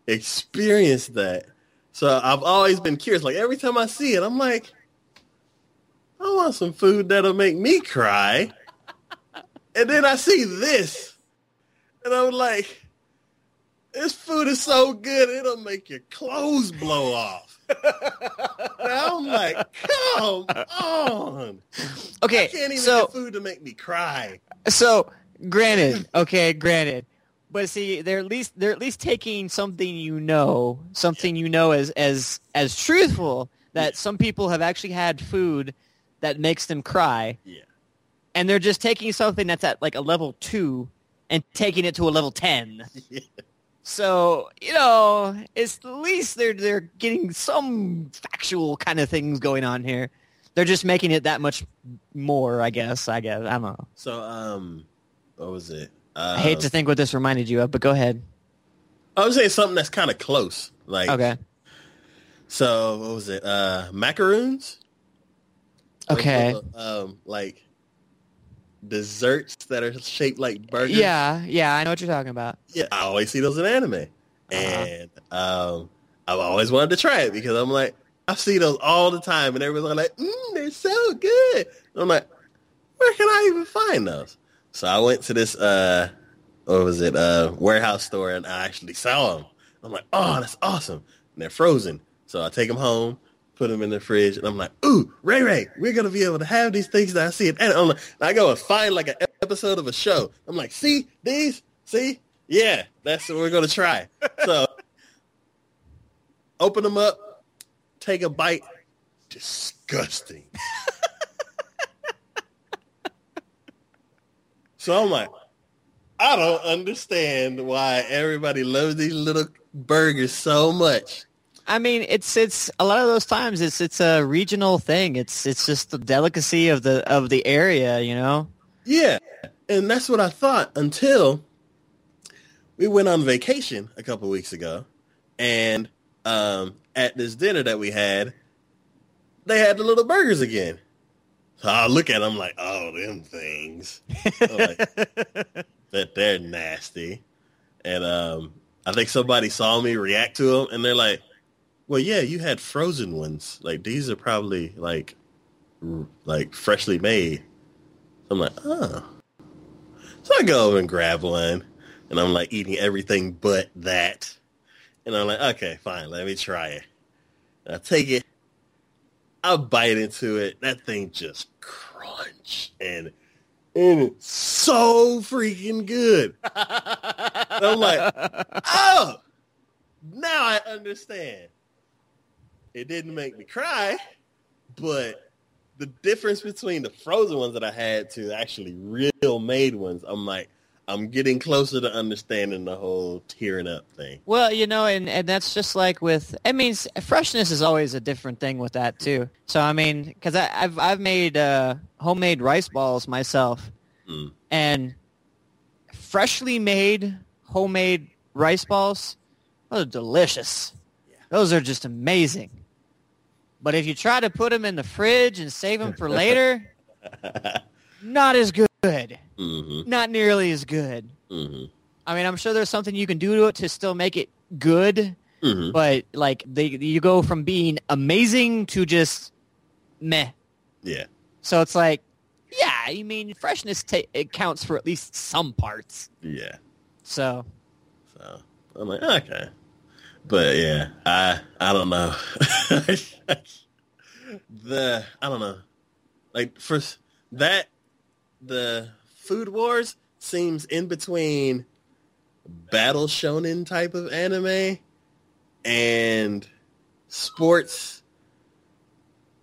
Speaker 1: experienced that, so I've always been curious. Like every time I see it, I'm like, I want some food that'll make me cry. And then I see this, and I'm like, this food is so good it'll make your clothes blow off. now I'm like, come on! I
Speaker 2: Okay,
Speaker 1: can't even
Speaker 2: so
Speaker 1: get food to make me cry.
Speaker 2: so granted, okay, granted, But see, they're at least they're at least taking something you know, something you know as as as truthful that some people have actually had food that makes them cry,
Speaker 1: Yeah.
Speaker 2: And they're just taking something that's at like a level two and taking it to a level ten. So you know, it's at least they're they're getting some factual kind of things going on here. They're just making it that much more, I guess. I guess I don't know.
Speaker 1: So, um, what was it? Uh,
Speaker 2: I hate to think what this reminded you of, but go ahead.
Speaker 1: I was saying something that's kind of close. Like,
Speaker 2: Okay.
Speaker 1: so what was it? Uh, macaroons.
Speaker 2: Okay.
Speaker 1: Um, like desserts that are shaped like burgers.
Speaker 2: Yeah, yeah, I know what you're talking about.
Speaker 1: yeah. I always see those in anime, and um, I've always wanted to try it because I'm like, I see those all the time, and everyone's like, mm, they're so good. And I'm like, where can I even find those? So I went to this, uh, what was it, uh, warehouse store, and I actually saw them. I'm like, oh, that's awesome. And they're frozen. So I take them home, put them in the fridge, and I'm like, ooh, Ray Ray, we're going to be able to have these things that I see. And I'm like, and I go and find like an episode of a show. I'm like, see these? See? Yeah, that's what we're going to try. So open them up, take a bite. Disgusting. so I'm like, I don't understand why everybody loves these little burgers so much.
Speaker 2: I mean, it's it's a lot of those times it's it's a regional thing. It's it's just the delicacy of the of the area, you know.
Speaker 1: Yeah, and that's what I thought until we went on vacation a couple weeks ago, and um, at this dinner that we had, they had the little burgers again. So I look at them like, oh, them things. like, that they're nasty. And um, I think somebody saw me react to them, and they're like, "Well, yeah, you had frozen ones. Like these are probably like, r- like freshly made." I'm like, "Oh." So I go over and grab one, and I'm like eating everything but that. And I'm like, "Okay, fine, let me try it." And I take it, I bite into it. That thing just crunch and and it is so freaking good. I'm like, oh, now I understand. It didn't make me cry, but the difference between the frozen ones that I had to actually real made ones, I'm like, I'm getting closer to understanding the whole tearing up thing.
Speaker 2: Well, you know, and, and that's just like with. I mean, freshness is always a different thing with that too. So I mean, because I've I've made uh, homemade rice balls myself,
Speaker 1: Mm.
Speaker 2: and freshly made homemade rice balls, those are delicious. Those are just amazing. But if you try to put them in the fridge and save them for later, not as good.
Speaker 1: hmm
Speaker 2: Not nearly as good.
Speaker 1: hmm
Speaker 2: I mean, I'm sure there's something you can do to it to still make it good,
Speaker 1: hmm
Speaker 2: but like they, you go from being amazing to just meh.
Speaker 1: Yeah.
Speaker 2: So it's like, yeah, I mean, freshness ta- it counts for at least some parts.
Speaker 1: Yeah.
Speaker 2: So
Speaker 1: So I'm like, okay. But yeah, I I don't know. the I don't know. Like for s- that the Food Wars seems in between battle shonen type of anime and sports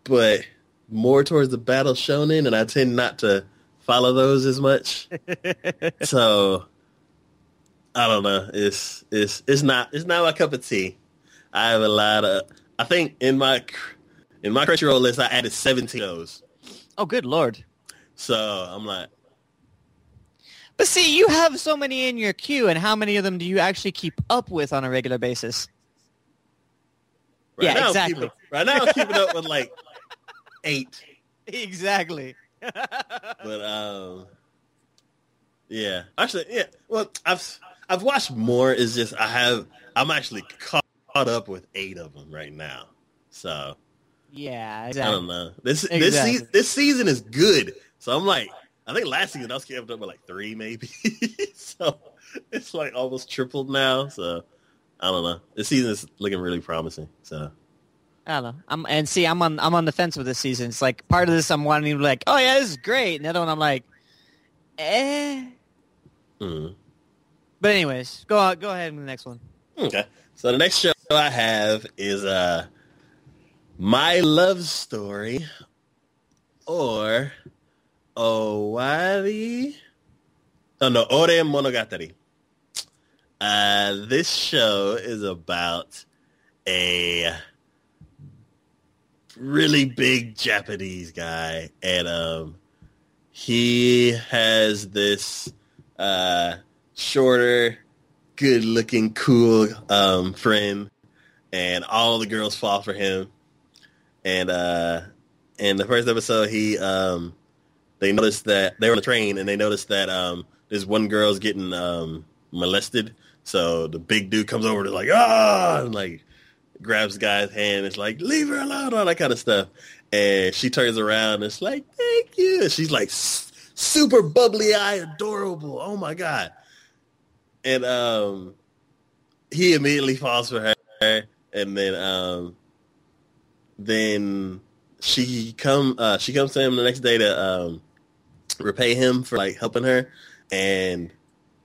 Speaker 1: but more towards the battle shonen and I tend not to follow those as much. so I don't know. It's it's it's not it's not my cup of tea. I have a lot of. I think in my in my Crunchyroll list, I added seventeen of those.
Speaker 2: oh, good lord.
Speaker 1: So I'm like,
Speaker 2: But see, you have so many in your queue, and how many of them do you actually keep up with on a regular basis?
Speaker 1: right
Speaker 2: Yeah,
Speaker 1: now
Speaker 2: exactly.
Speaker 1: keeping- right now, I'm keeping up with like eight.
Speaker 2: Exactly.
Speaker 1: But um, yeah, actually, yeah. Well, I've I've watched more. Is just I have I'm actually caught up with eight of them right now. So
Speaker 2: yeah,
Speaker 1: I don't know. This this
Speaker 2: Exactly.
Speaker 1: season this season is good. So I'm like, I think last season I was kept up with like three maybe. so it's like almost tripled now. So I don't know. This season is looking really promising. So
Speaker 2: I don't know. I'm and see, I'm on I'm on the fence with this season. It's like part of this I'm wanting to be like, oh yeah, this is great, and the other one I'm like, eh.
Speaker 1: mm.
Speaker 2: But anyways, go on, go ahead with the next one.
Speaker 1: Okay. So the next show I have is uh My Love Story or Owari. Oh no, Ore Monogatari. Uh this show is about a really big Japanese guy and um he has this uh shorter good looking, cool um, friend, and all the girls fall for him. And uh, in the first episode, he um, they noticed that they were on the train, and they noticed that um, this one girl's getting um, molested. So the big dude comes over to like ah, and like grabs the guy's hand. It's like leave her alone, all that kind of stuff. And she turns around and it's like thank you. And she's like super bubbly eye, adorable. Oh my god and um, he immediately falls for her, and then um, then she come uh, she comes to him the next day to um, repay him for like helping her, and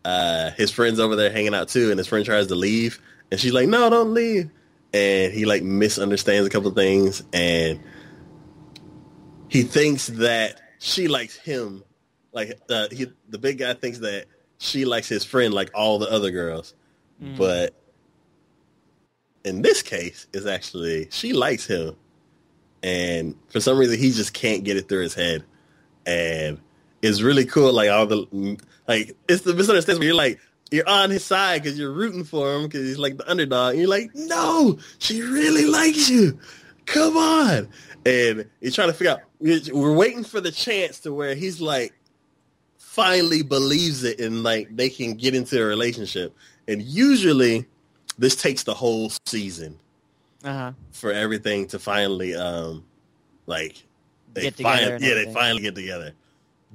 Speaker 1: uh, his friend's over there hanging out too, and his friend tries to leave, and she's like, "No, don't leave," and he like misunderstands a couple things, and he thinks that she likes him, like uh, he, the big guy thinks that she likes his friend like all the other girls. Mm. But in this case, it's actually she likes him. And for some reason he just can't get it through his head. And it's really cool, like all the like it's the misunderstanding where you're like you're on his side because you're rooting for him because he's like the underdog. And you're like, no, she really likes you. Come on. And he's trying to figure out. We're waiting for the chance to where he's like, finally believes it and like they can get into a relationship. And usually this takes the whole season uh-huh. for everything to finally um like they get together yeah, they finally get together.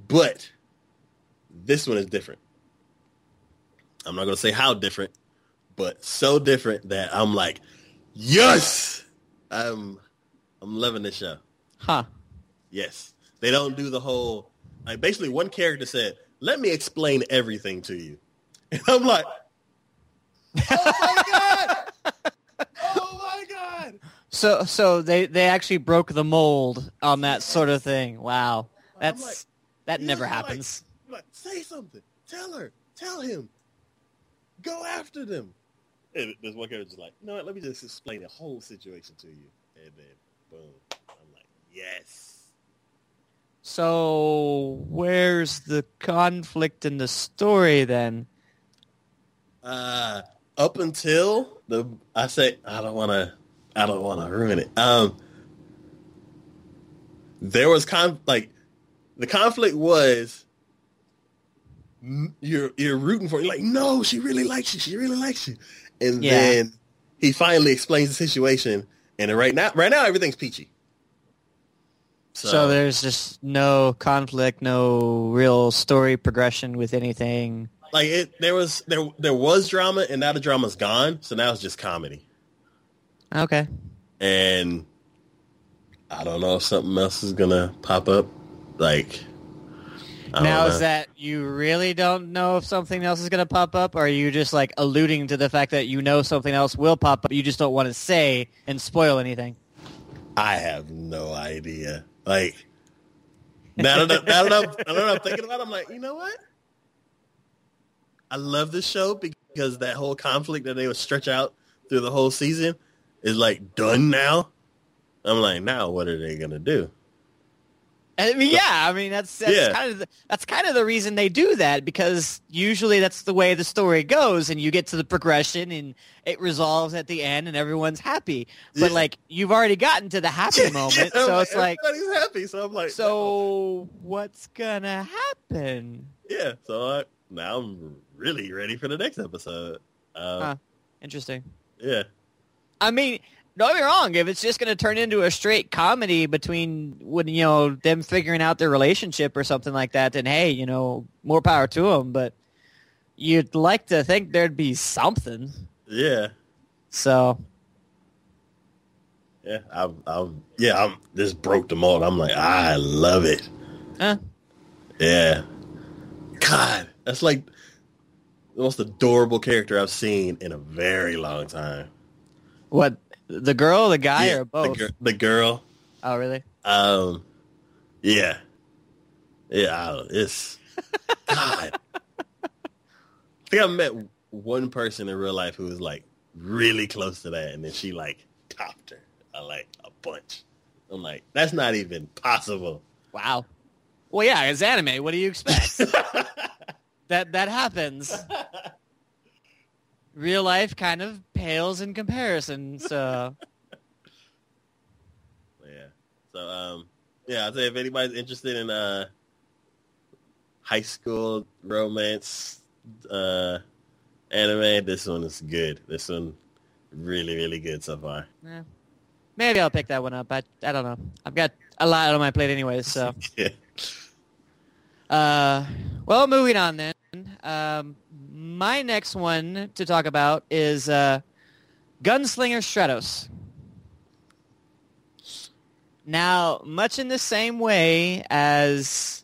Speaker 1: But this one is different. I'm not gonna say how different, but so different that I'm like, yes, I'm I'm loving this show.
Speaker 2: Huh?
Speaker 1: Yes, they don't do the whole like basically, one character said, "Let me explain everything to you," and I'm like, "Oh my god! Oh my god!"
Speaker 2: So, so they they actually broke the mold on that sort of thing. Wow, that's like, that never happens.
Speaker 1: Like, like, say something. Tell her. Tell him. Go after them. And there's one character just like, you know what? Let me just explain the whole situation to you, and then boom. I'm like, yes.
Speaker 2: So where's the conflict in the story then?
Speaker 1: Uh, up until the I say I don't want to I don't want to ruin it. Um, there was con like the conflict was you're you're rooting for you like no she really likes you she really likes you and yeah. then he finally explains the situation and right now right now everything's peachy
Speaker 2: so, so, there's just no conflict, no real story progression with anything.
Speaker 1: Like it, there was there there was drama, and now the drama's gone. So now it's just comedy.
Speaker 2: Okay.
Speaker 1: And I don't know if something else is gonna pop up. Like
Speaker 2: now is that you really don't know if something else is gonna pop up, or are you just like alluding to the fact that you know something else will pop up, you just don't want to say and spoil anything?
Speaker 1: I have no idea. Like now that, now that, I'm, now that I'm thinking about it, I'm like, you know what? I love this show because that whole conflict that they would stretch out through the whole season is like done now. I'm like, now what are they gonna do?
Speaker 2: I mean, yeah, I mean that's that's yeah. kind of the, that's kind of the reason they do that because usually that's the way the story goes, and you get to the progression and it resolves at the end, and everyone's happy. But yeah. like you've already gotten to the happy moment, yeah, so like, it's like
Speaker 1: everybody's happy. So I'm like,
Speaker 2: so what's gonna happen?
Speaker 1: Yeah, so I, now I'm really ready for the next episode. Um, huh.
Speaker 2: Interesting.
Speaker 1: Yeah.
Speaker 2: I mean, don't be wrong. If it's just going to turn into a straight comedy between when you know them figuring out their relationship or something like that, then hey, you know, more power to them. But you'd like to think there'd be something.
Speaker 1: Yeah.
Speaker 2: So.
Speaker 1: Yeah, I, I, yeah, I'm this broke the mold. I'm like, I love it.
Speaker 2: Huh?
Speaker 1: Yeah. God, that's like the most adorable character I've seen in a very long time.
Speaker 2: What the girl, the guy,
Speaker 1: Yeah,
Speaker 2: or both?
Speaker 1: The, gir- the girl.
Speaker 2: Oh, really?
Speaker 1: Um, yeah, yeah. It's God. I think I met one person in real life who was like really close to that, and then she like topped her. I like a bunch. I'm like, that's not even possible.
Speaker 2: Wow. Well, yeah, it's anime. What do you expect? that that happens. Real life kind of pales in comparison. So
Speaker 1: yeah. So um, yeah. I'll say if anybody's interested in uh high school romance uh anime, this one is good. This one really really good so far.
Speaker 2: Yeah. maybe I'll pick that one up. I I don't know. I've got a lot on my plate anyways. So
Speaker 1: Yeah.
Speaker 2: uh, well, moving on then. Um, my next one to talk about is uh, Gunslinger Stratos. Now, much in the same way as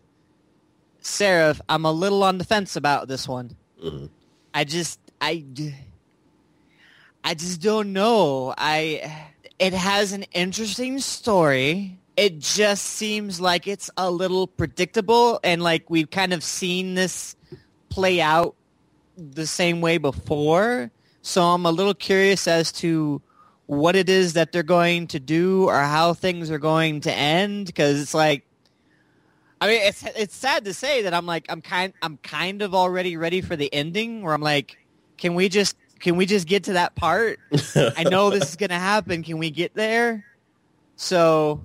Speaker 2: Seraph, I'm a little on the fence about this one.
Speaker 1: Mhm.
Speaker 2: I just, I, I just don't know. I, it has an interesting story. It just seems like it's a little predictable and like we've kind of seen this play out the same way before. So I'm a little curious as to what it is that they're going to do or how things are going to end because it's like I mean it's it's sad to say that I'm like I'm kind I'm kind of already ready for the ending where I'm like can we just can we just get to that part? I know this is going to happen. Can we get there? So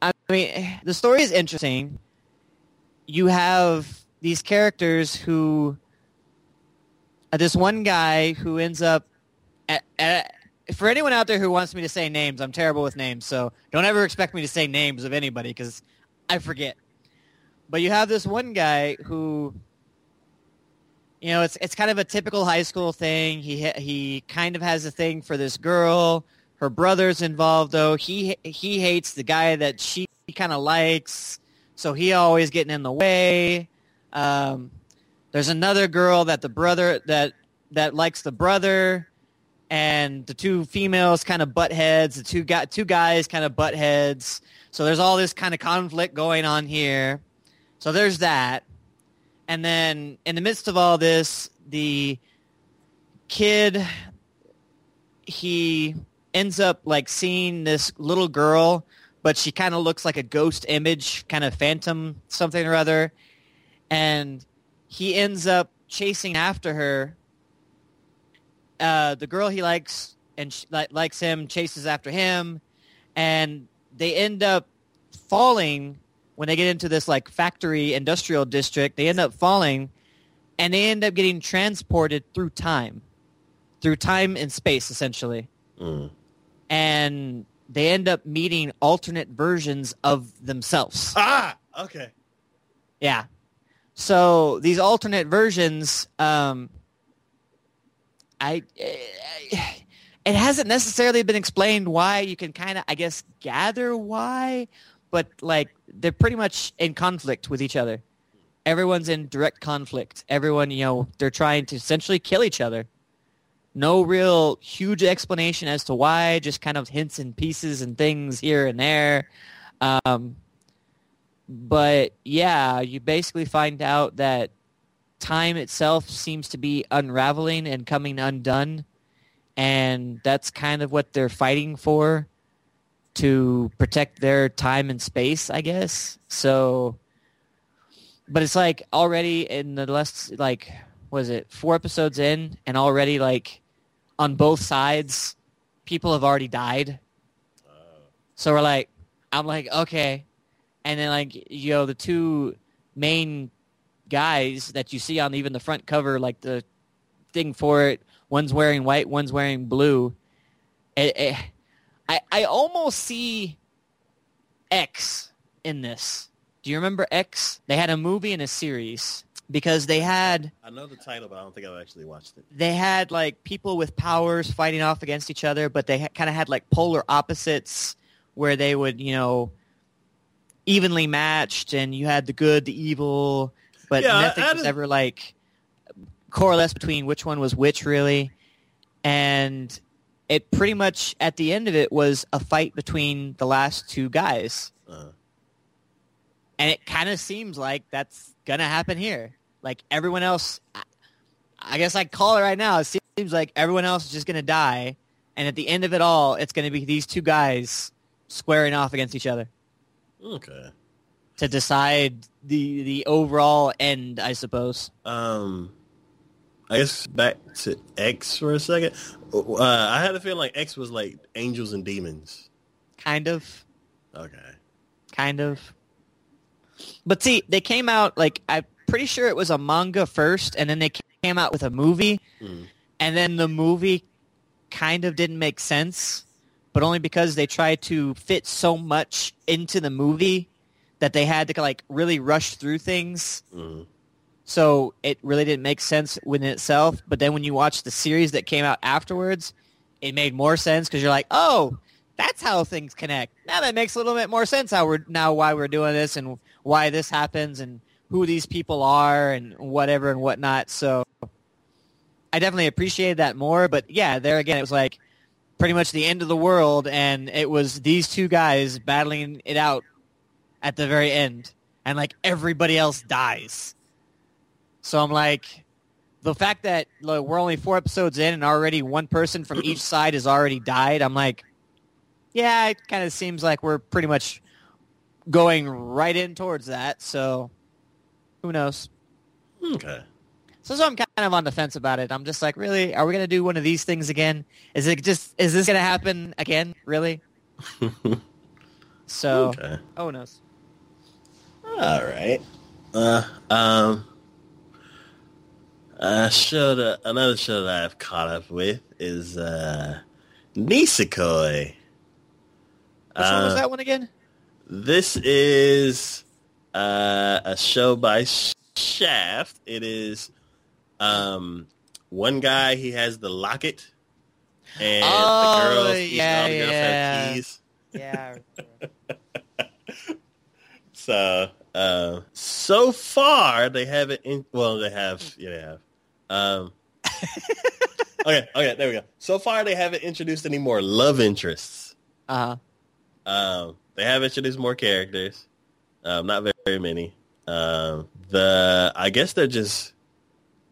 Speaker 2: I mean the story is interesting. You have these characters who uh, this one guy who ends up at, at, for anyone out there who wants me to say names, I'm terrible with names, so don't ever expect me to say names of anybody because I forget. But you have this one guy who, you know, it's it's kind of a typical high school thing. He he kind of has a thing for this girl. Her brother's involved though. He he hates the guy that she kind of likes, so he always getting in the way. Um, there's another girl that the brother that that likes the brother and the two females kind of butt heads the two guy, two guys kind of butt heads. So there's all this kind of conflict going on here. So there's that. And then in the midst of all this the kid he ends up like seeing this little girl but she kind of looks like a ghost image kind of phantom something or other and he ends up chasing after her. Uh, the girl he likes and sh- li- likes him chases after him, and they end up falling when they get into this like factory industrial district. They end up falling, and they end up getting transported through time, through time and space, essentially,
Speaker 1: Mm.
Speaker 2: and they end up meeting alternate versions of themselves.
Speaker 1: Ah, okay.
Speaker 2: Yeah. So these alternate versions, um, I, it hasn't necessarily been explained why. You can kind of, I guess, gather why, but like they're pretty much in conflict with each other. Everyone's in direct conflict. Everyone, you know, they're trying to essentially kill each other. No real huge explanation as to why, just kind of hints and pieces and things here and there. Um, but yeah, you basically find out that time itself seems to be unraveling and coming undone, and that's kind of what they're fighting for to protect their time and space, I guess. So, but it's like already in the last like was it four episodes in, and already like on both sides, people have already died. Oh. So we're like, I'm like, okay, and then like you know the two main guys that you see on even the front cover, like the thing for it, one's wearing white, one's wearing blue. It, it, I I almost see X in this. Do you remember X? They had a movie and a series because they had
Speaker 1: I know the title, but I don't think I've actually watched it.
Speaker 2: they had like people with powers fighting off against each other, but they ha- kind of had like polar opposites where they would, you know, evenly matched, and you had the good, the evil, but
Speaker 1: Yeah,
Speaker 2: nothing was ever like coalesce between which one was which really, and it pretty much at the end of it was a fight between the last two guys,
Speaker 1: Uh,
Speaker 2: and it kind of seems like that's gonna happen here. Like everyone else, I, I guess I call it right now. It seems like everyone else is just gonna die, and at the end of it all, it's gonna be these two guys squaring off against each other
Speaker 1: okay.
Speaker 2: to decide the the overall end, I suppose.
Speaker 1: Um, I guess back to X for a second. Uh, I had a feeling like X was like angels and demons.
Speaker 2: Kind of.
Speaker 1: Okay.
Speaker 2: kind of. But see, they came out like I'm pretty sure it was a manga first, and then they came out with a movie,
Speaker 1: Mm.
Speaker 2: and then the movie kind of didn't make sense, but only because they tried to fit so much into the movie that they had to like really rush through things.
Speaker 1: Mm.
Speaker 2: So it really didn't make sense within itself. But then when you watch the series that came out afterwards, it made more sense because you're like, oh, that's how things connect. Now that makes a little bit more sense how we're now why we're doing this and why this happens and who these people are and whatever and whatnot. So I definitely appreciated that more. But yeah, there again, it was like pretty much the end of the world, and it was these two guys battling it out at the very end, and like everybody else dies. So I'm like, the fact that like, we're only four episodes in and already one person from each side has already died, I'm like, yeah, it kind of seems like we're pretty much going right in towards that. So who knows?
Speaker 1: Okay.
Speaker 2: So, so I'm kind of on the fence about it. I'm just like, really? Are we going to do one of these things again? Is it just, is this going to happen again? Really? So,
Speaker 1: okay.
Speaker 2: oh, who knows?
Speaker 1: All right. Uh, um, a show that another show that I've caught up with is uh, Nisekoi.
Speaker 2: Which one was
Speaker 1: Uh,
Speaker 2: that one again?
Speaker 1: This is uh, a show by Shaft. It is um, one guy. He has the locket, and
Speaker 2: Oh,
Speaker 1: the girls,
Speaker 2: yeah,
Speaker 1: the girls
Speaker 2: yeah.
Speaker 1: have keys.
Speaker 2: Yeah.
Speaker 1: So, uh, so far they haven't. In, well, they have. Yeah, they have. Um, okay, okay, there we go. So far they haven't introduced any more love interests.
Speaker 2: uh-huh.
Speaker 1: Um, they have introduced more characters. Um, not very, very many. Um, the I guess they're just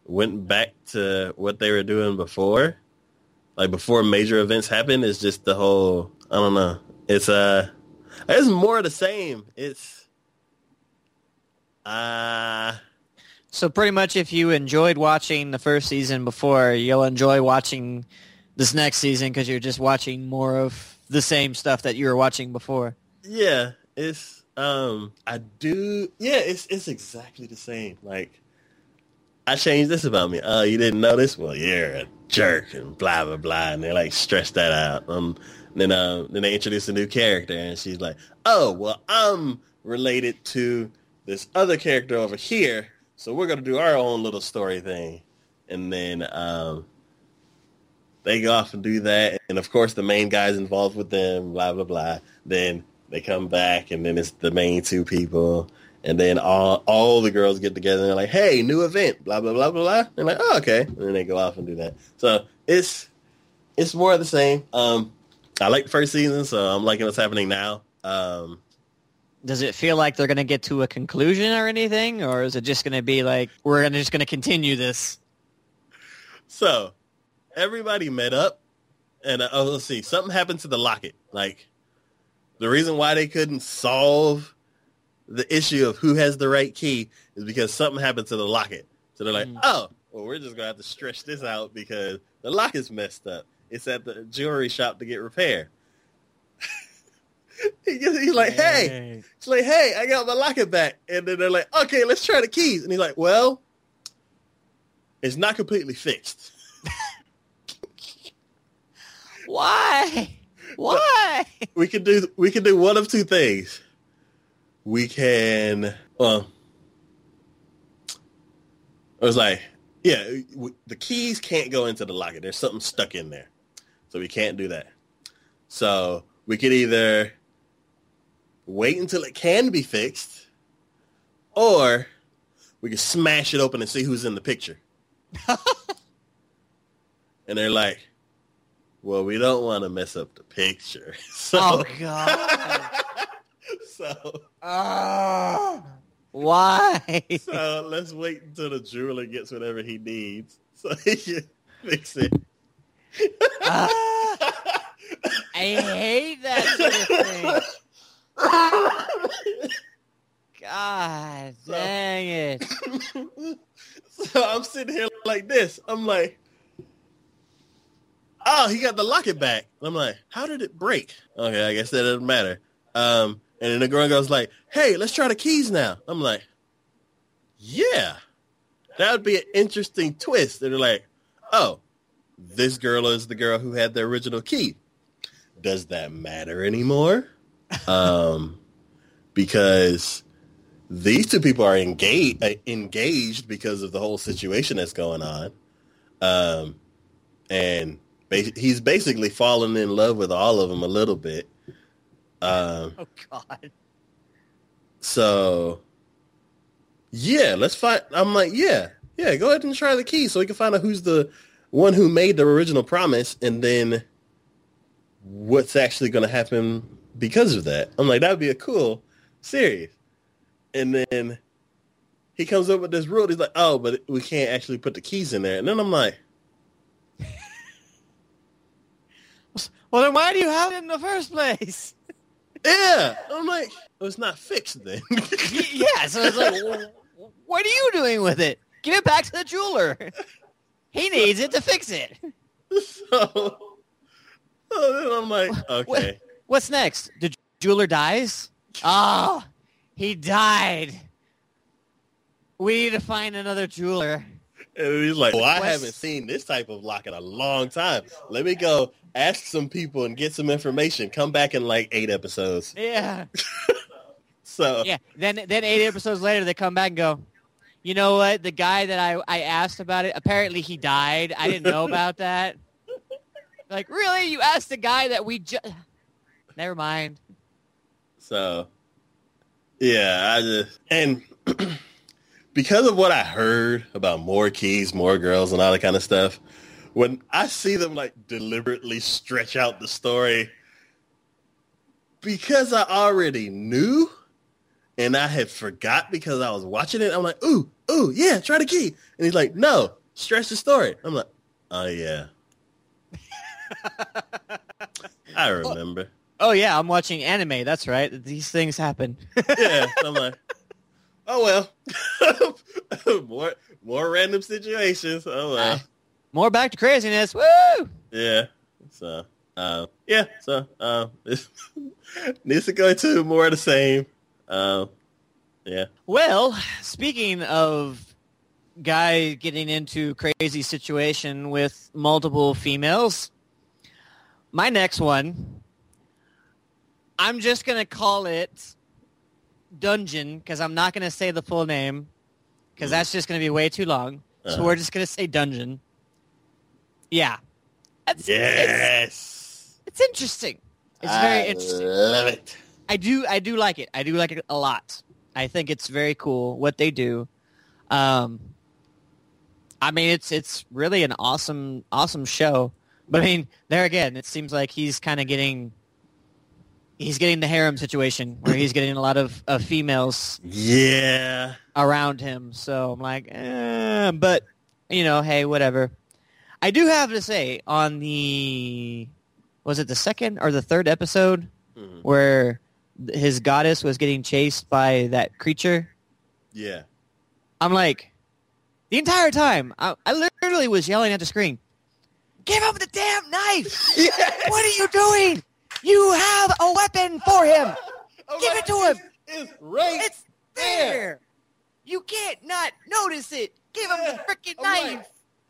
Speaker 1: went back to what they were doing before, like before major events happened. It's just the whole. I don't know. It's uh, it's more of the same. It's uh
Speaker 2: So pretty much if you enjoyed watching the first season before, you'll enjoy watching this next season because you're just watching more of the same stuff that you were watching before.
Speaker 1: Yeah, it's um I do yeah, it's it's exactly the same. Like I changed this about me. Oh, you didn't know this? Well, you're a jerk and blah blah blah and they like stress that out. Um then uh then they introduce a new character and she's like, Oh, well I'm related to this other character over here, so we're gonna do our own little story thing. And then um they go off and do that, and of course the main guy's involved with them, blah blah blah. Then they come back, and then it's the main two people, and then all all the girls get together and they're like, "Hey, new event, blah blah blah blah blah." They're like, "Oh, okay," and then they go off and do that. So it's it's more of the same. Um, I like the first season, so I'm liking what's happening now. Um,
Speaker 2: Does it feel like they're going to get to a conclusion or anything, or is it just going to be like we're gonna, just going to continue this?
Speaker 1: So everybody met up, and uh, oh, let's see, something happened to the locket. Like the reason why they couldn't solve the issue of who has the right key is because something happened to the locket. So they're like,
Speaker 2: Mm.
Speaker 1: oh, well, we're just gonna have to stretch this out because the lock is messed up. It's at the jewelry shop to get repaired. He gets- He's like, hey, It's like, hey, I got my locket back. And then they're like, okay, let's try the keys. And he's like, well, it's not completely fixed.
Speaker 2: why? Why?
Speaker 1: We can do we can do one of two things. We can uh, well I was like, yeah, w- the keys can't go into the locket. There's something stuck in there. So we can't do that. So we could either wait until it can be fixed or we could smash it open and see who's in the picture. and they're like, well, we don't want to mess up the picture. So,
Speaker 2: Oh god.
Speaker 1: so,
Speaker 2: oh. Why?
Speaker 1: so let's wait until the jeweler gets whatever he needs so he can fix it.
Speaker 2: Ah, I hate that sort of thing. God dang it.
Speaker 1: so I'm sitting here like this. I'm like, oh, he got the locket back. I'm like, how did it break? Okay, I guess that doesn't matter. Um, and then the girl goes like, hey, let's try the keys now. I'm like, yeah, that would be an interesting twist. And they're like, oh, this girl is the girl who had the original key. Does that matter anymore? um, because these two people are engaged uh, engaged because of the whole situation that's going on um and ba- he's basically fallen in love with all of them a little bit um
Speaker 2: Oh god.
Speaker 1: so yeah let's find i'm like yeah yeah go ahead and try the key so we can find out who's the one who made the original promise and then what's actually going to happen because of that i'm like that would be a cool series and then he comes up with this rule. He's like, "Oh, but we can't actually put the keys in there." And then I'm like,
Speaker 2: Well then why do you have it in the first place?
Speaker 1: "Yeah." I'm like, "Oh, it's not fixed then."
Speaker 2: Yeah, so it's like wh- what are you doing with it? Give it back to the jeweler. He needs it to fix it.
Speaker 1: so, so then I'm like, "Okay."
Speaker 2: What's next? The jeweler dies? Oh, he died. We need to find another jeweler.
Speaker 1: And he's like, "Well, I haven't seen this type of lock in a long time. Let me go ask some people and get some information. Come back in like eight episodes."
Speaker 2: Yeah.
Speaker 1: So
Speaker 2: Yeah. Then then eight episodes later they come back and go, you know what? The guy that I, I asked about it, apparently he died. I didn't know about that. Like, really? You asked the guy that we just Never mind.
Speaker 1: So, yeah, I just and because of what I heard about more keys, more girls, and all that kind of stuff, when I see them like deliberately stretch out the story, because I already knew and I had forgot because I was watching it, I'm like, ooh, ooh, yeah, try the key, and he's like, no, stretch the story. I'm like, oh yeah, I remember.
Speaker 2: Oh yeah, I'm watching anime. That's right. These things happen.
Speaker 1: yeah, I'm like, oh well, more more random situations. Oh well,
Speaker 2: More back to craziness. Woo!
Speaker 1: yeah. So, uh, yeah. So, uh, this needs to go into more of the same. Um, yeah.
Speaker 2: Well, speaking of guy getting into crazy situation with multiple females, my next one, I'm just going to call it Dungeon because I'm not going to say the full name because that's just going to be way too long. So
Speaker 1: Uh-huh.
Speaker 2: we're just going to say Dungeon. Yeah. It's, it's,
Speaker 1: Yes.
Speaker 2: it's interesting. It's very
Speaker 1: I
Speaker 2: interesting.
Speaker 1: Love it.
Speaker 2: I do I do like it. I do like it a lot. I think it's very cool what they do. Um I mean it's it's really an awesome awesome show. But I mean, there again, it seems like he's kind of getting he's getting the harem situation where he's getting a lot of, of females
Speaker 1: Yeah.
Speaker 2: around him. So I'm like, eh, but you know, hey, whatever. I do have to say on the was it the second or the third episode
Speaker 1: Mhm.
Speaker 2: where his goddess was getting chased by that creature.
Speaker 1: Yeah.
Speaker 2: I'm like, the entire time, I, I literally was yelling at the screen, "Give him the damn knife!
Speaker 1: Yes.
Speaker 2: What are you doing? You have a weapon for him.
Speaker 1: I'm
Speaker 2: Give it to him.
Speaker 1: It's, right.
Speaker 2: It's there. You can't not notice it. Give him the freaking
Speaker 1: I'm like,
Speaker 2: knife.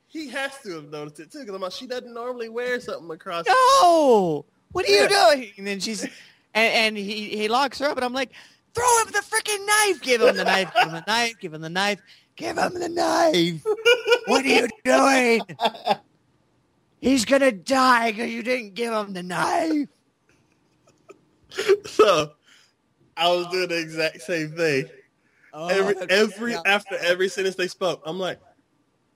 Speaker 1: he has to have noticed it too, because I'm like, she doesn't normally wear something across.
Speaker 2: No. What are you doing? And then she's, and, and he, he locks her up, and I'm like, throw him the freaking knife. Give him the knife. Give him the knife. Give him the knife. Give him the knife. What are you doing? He's gonna die because you didn't give him the knife.
Speaker 1: So I was doing the exact same thing.
Speaker 2: Oh,
Speaker 1: Every
Speaker 2: okay.
Speaker 1: every after every sentence they spoke, I'm like,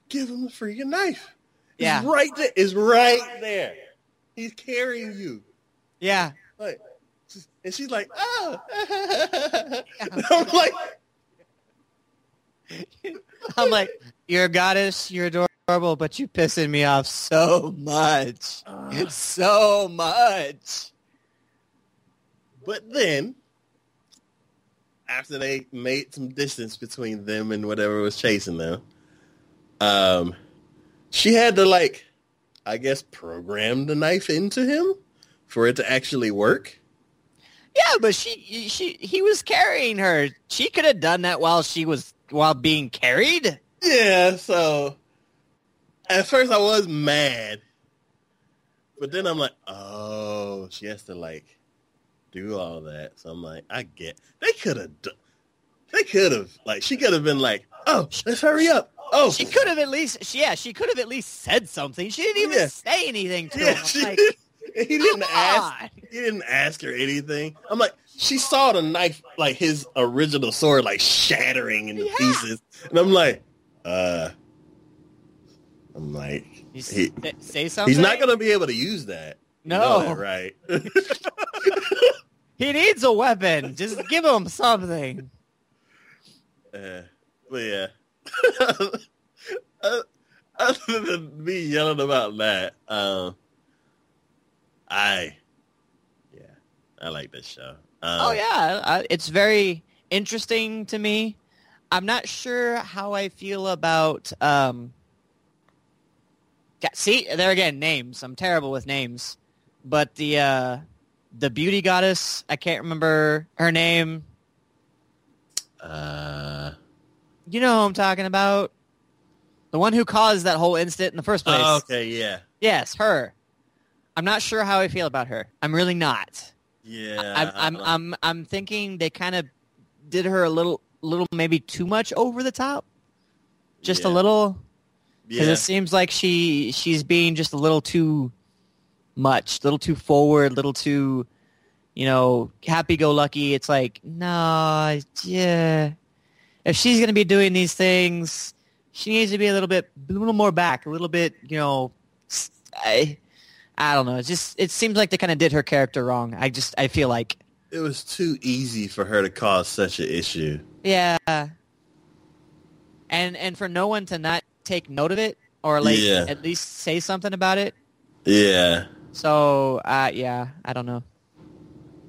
Speaker 1: give him the freaking knife. It's
Speaker 2: Yeah.
Speaker 1: right there. It's right there. He's carrying you.
Speaker 2: Yeah.
Speaker 1: Like, and she's like, oh. I'm like,
Speaker 2: I'm like, you're a goddess, you're adorable, but you're pissing me off so much.
Speaker 1: uh,
Speaker 2: so much.
Speaker 1: But then after they made some distance between them and whatever was chasing them, um, she had to like, I guess, program the knife into him for it to actually work.
Speaker 2: Yeah, but she she he was carrying her. She could have done that while she was while being carried.
Speaker 1: Yeah, so at first I was mad, but then I'm like, oh, she has to like do all that. So I'm like, I get. They could have. They could have. Like, she could have been like, oh, let's hurry up. Oh,
Speaker 2: She could have at least she, yeah, she could have at least said something. She didn't even
Speaker 1: Yeah.
Speaker 2: say anything to
Speaker 1: Yeah,
Speaker 2: him.
Speaker 1: she
Speaker 2: Like,
Speaker 1: he didn't ask.
Speaker 2: on.
Speaker 1: He didn't ask her anything. I'm like, she saw the knife, like his original sword, like shattering into
Speaker 2: Yeah.
Speaker 1: pieces, and I'm like, uh, I'm like, he,
Speaker 2: say something.
Speaker 1: he's not gonna be able to use that. You know
Speaker 2: No.
Speaker 1: that, right?
Speaker 2: He needs a weapon. Just give him something.
Speaker 1: Uh, but yeah. Other than me yelling about that, um, I, yeah, I like this show. Um,
Speaker 2: Oh yeah, I, it's very interesting to me. I'm not sure how I feel about. Um, see, there again, names. I'm terrible with names, but the uh, the beauty goddess. I can't remember her name.
Speaker 1: Uh,
Speaker 2: You know who I'm talking about. The one who caused that whole incident in the first place.
Speaker 1: oh, okay, yeah,
Speaker 2: Yes, her. I'm not sure how I feel about her. I'm really not.
Speaker 1: yeah.
Speaker 2: I'm I'm
Speaker 1: I-
Speaker 2: I'm I'm thinking they kind of did her a little little maybe too much over the top. Just a
Speaker 1: Yeah.
Speaker 2: little because
Speaker 1: yeah,
Speaker 2: it seems like she she's being just a little too much, a little too forward, a little too you know, happy go lucky. It's like, no, yeah. If she's going to be doing these things, she needs to be a little bit a little more back, a little bit, you know, I, I don't know. It's just it seems like they kind of did her character wrong. I just I feel like
Speaker 1: it was too easy for her to cause such an issue.
Speaker 2: Yeah. And and for no one to not take note of it or like
Speaker 1: Yeah.
Speaker 2: at least say something about it.
Speaker 1: Yeah,
Speaker 2: So uh yeah, I don't know.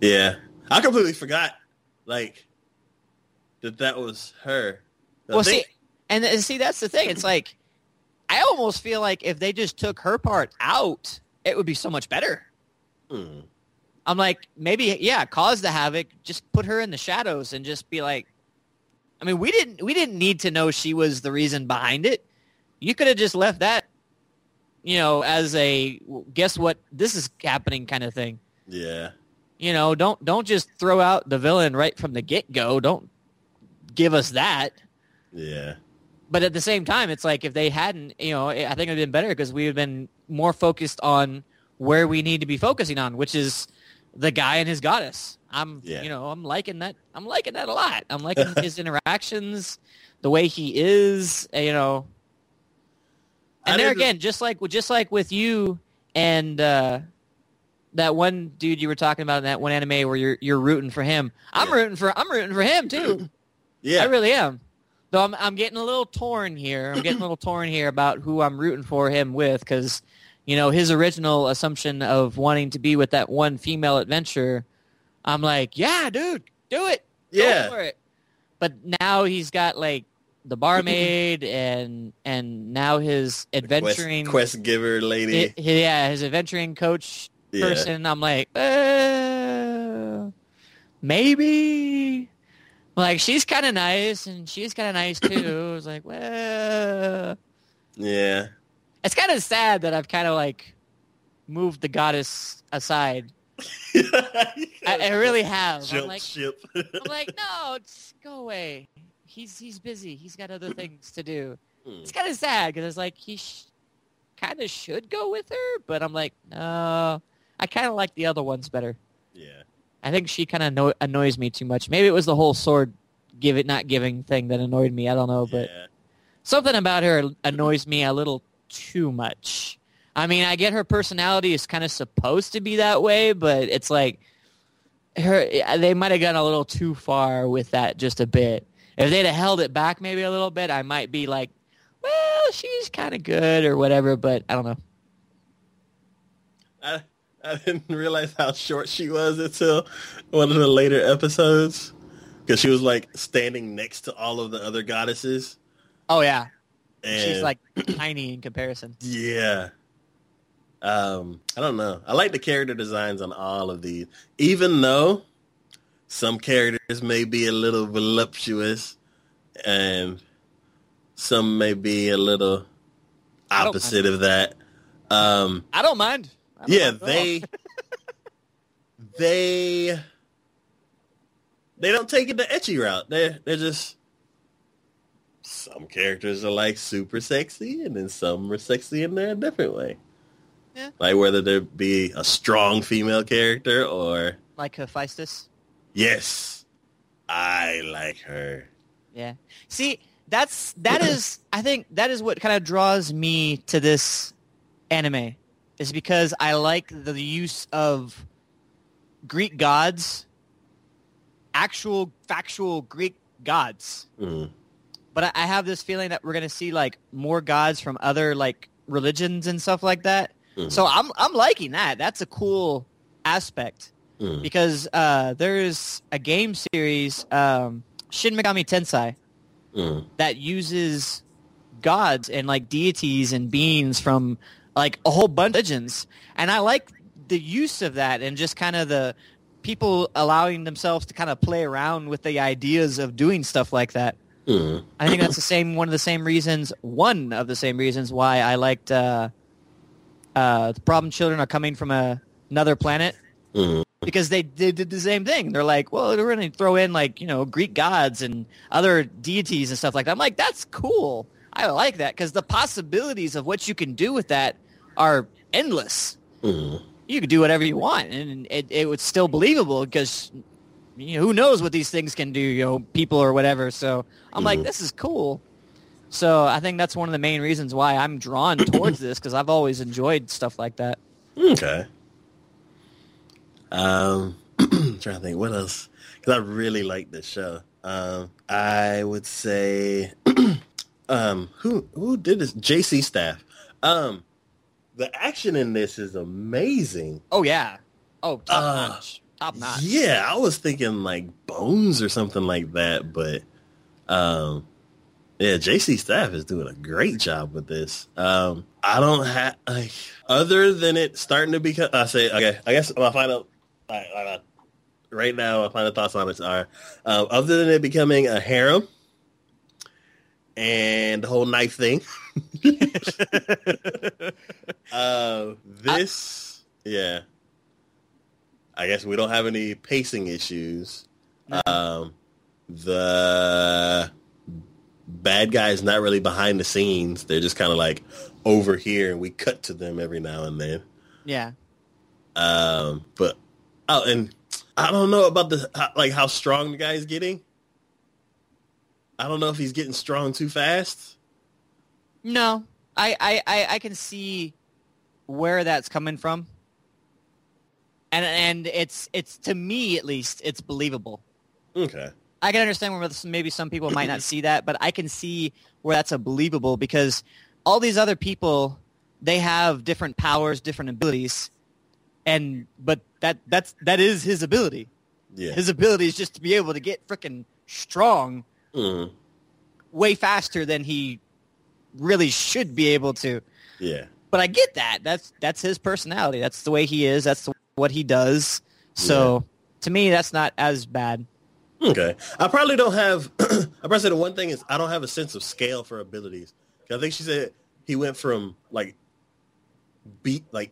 Speaker 1: yeah. I completely forgot, like, that that was her.
Speaker 2: Well, see, and, and see that's the thing. It's like I almost feel like if they just took her part out, it would be so much better.
Speaker 1: Hmm.
Speaker 2: I'm like, maybe yeah, cause the havoc. Just put her in the shadows and just be like. I mean, we didn't we didn't need to know she was the reason behind it. You could have just left that, you know, as a guess what this is happening kind of thing.
Speaker 1: yeah,
Speaker 2: You know, don't don't just throw out the villain right from the get go. Don't give us that.
Speaker 1: yeah,
Speaker 2: But at the same time, it's like if they hadn't, you know, I think it'd been better because we would have been more focused on where we need to be focusing on, which is the guy and his goddess. I'm,
Speaker 1: Yeah.
Speaker 2: you know, I'm liking that. I'm liking that a lot. I'm liking his interactions, the way he is, you know.
Speaker 1: I
Speaker 2: And there again, just like just like with you and uh, that one dude you were talking about in that one anime where you're you're rooting for him. I'm
Speaker 1: Yeah.
Speaker 2: rooting for I'm rooting for him too.
Speaker 1: yeah.
Speaker 2: I really am. Though I'm, I'm getting a little torn here. I'm getting a little torn here about who I'm rooting for him with because, you know, his original assumption of wanting to be with that one female adventure, I'm like, yeah, dude, do it. Go
Speaker 1: Yeah.
Speaker 2: for it. But now he's got like the barmaid and and now his adventuring
Speaker 1: quest, quest giver lady.
Speaker 2: i- yeah, his adventuring coach
Speaker 1: yeah.
Speaker 2: person. I'm like, uh, maybe. Like she's kind of nice, and she's kind of nice too. It's like, well,
Speaker 1: Yeah.
Speaker 2: it's kind of sad that I've kind of like moved the goddess aside. I, I really have. I'm like,
Speaker 1: ship.
Speaker 2: I'm like, no, just go away. He's he's busy. He's got other things to do.
Speaker 1: Hmm.
Speaker 2: It's kind of sad because it's like he sh- kind of should go with her, but I'm like, no, I kind of like the other ones better.
Speaker 1: yeah.
Speaker 2: I think she kind of anno- annoys me too much. Maybe it was the whole sword give it not giving thing that annoyed me. I don't know, but
Speaker 1: yeah.
Speaker 2: something about her annoys me a little too much. I mean, I get her personality is kind of supposed to be that way, but it's like her they might have gone a little too far with that just a bit. If they'd have held it back maybe a little bit, I might be like, well, she's kind of good or whatever, but I don't know.
Speaker 1: I I didn't realize how short she was until one of the later episodes because she was like standing next to all of the other goddesses.
Speaker 2: Oh yeah,
Speaker 1: And
Speaker 2: she's like tiny in comparison.
Speaker 1: yeah. Um, I don't know. I like the character designs on all of these, even though some characters may be a little voluptuous and some may be a little opposite of that. Um,
Speaker 2: I don't mind. I don't
Speaker 1: yeah,
Speaker 2: mind
Speaker 1: they they they don't take it the ecchi route. they're they're just some characters are like super sexy, and then some are sexy in their different way.
Speaker 2: Yeah.
Speaker 1: Like whether there be a strong female character or
Speaker 2: like Hephaestus.
Speaker 1: Yes, I like her.
Speaker 2: Yeah. See, that's that is I think that is what kind of draws me to this anime is because I like the use of Greek gods, actual factual Greek gods.
Speaker 1: Mm.
Speaker 2: But I, I have this feeling that we're gonna see like more gods from other like religions and stuff like that.
Speaker 1: Mhm.
Speaker 2: So I'm I'm liking that. That's a cool aspect
Speaker 1: Mm.
Speaker 2: because uh, there's a game series, um, Shin Megami Tensei,
Speaker 1: Mm.
Speaker 2: that uses gods and like deities and beings from like a whole bunch of religions, and I like the use of that and just kind of the people allowing themselves to kind of play around with the ideas of doing stuff like that.
Speaker 1: Mm.
Speaker 2: I think that's the same one of the same reasons, one of the same reasons why I liked uh, uh, the problem children are coming from a, another planet
Speaker 1: Mm.
Speaker 2: because they, they did the same thing. They're like, well, we're going to throw in like, you know, Greek gods and other deities and stuff like that. I'm like, that's cool. I like that because the possibilities of what you can do with that are endless.
Speaker 1: Mm.
Speaker 2: You could do whatever you want and it, it was still believable because you know, who knows what these things can do, you know, people or whatever. So I'm like,
Speaker 1: Mhm.
Speaker 2: this is cool. So I think that's one of the main reasons why I'm drawn towards this because I've always enjoyed stuff like that.
Speaker 1: Okay. Um, trying to think what else because I really like this show. Um, I would say, um, who who did this? JC Staff. Um, the action in this is amazing.
Speaker 2: Oh yeah. Oh, top
Speaker 1: Uh,
Speaker 2: notch. Top notch.
Speaker 1: Yeah, I was thinking like Bones or something like that, but um, yeah, JC Staff is doing a great job with this. Um, I don't have like other than it starting to become. I say okay. I guess my final I, I, right now my final thoughts on it are um, other than it becoming a harem and the whole knife thing. uh, this yeah. I guess we don't have any pacing issues.
Speaker 2: No.
Speaker 1: Um, the bad guy is not really behind the scenes. They're just kind of like over here, and we cut to them every now and then.
Speaker 2: Yeah.
Speaker 1: Um, but oh, and I don't know about the how, like how strong the guy is getting. I don't know if he's getting strong too fast.
Speaker 2: No, I, I, I, I can see where that's coming from, and and it's it's to me at least it's believable.
Speaker 1: Okay.
Speaker 2: I can understand where maybe some people might not see that, but I can see where that's a believable because all these other people they have different powers, different abilities, and but that that's that is his ability.
Speaker 1: Yeah.
Speaker 2: His ability is just to be able to get freaking strong
Speaker 1: Mm,
Speaker 2: way faster than he really should be able to.
Speaker 1: yeah.
Speaker 2: But I get that. That's that's his personality. That's the way he is. That's what he does. So to me, that's not as bad.
Speaker 1: Okay. I probably don't have. I probably say the one thing is I don't have a sense of scale for abilities. I think she said he went from like beat like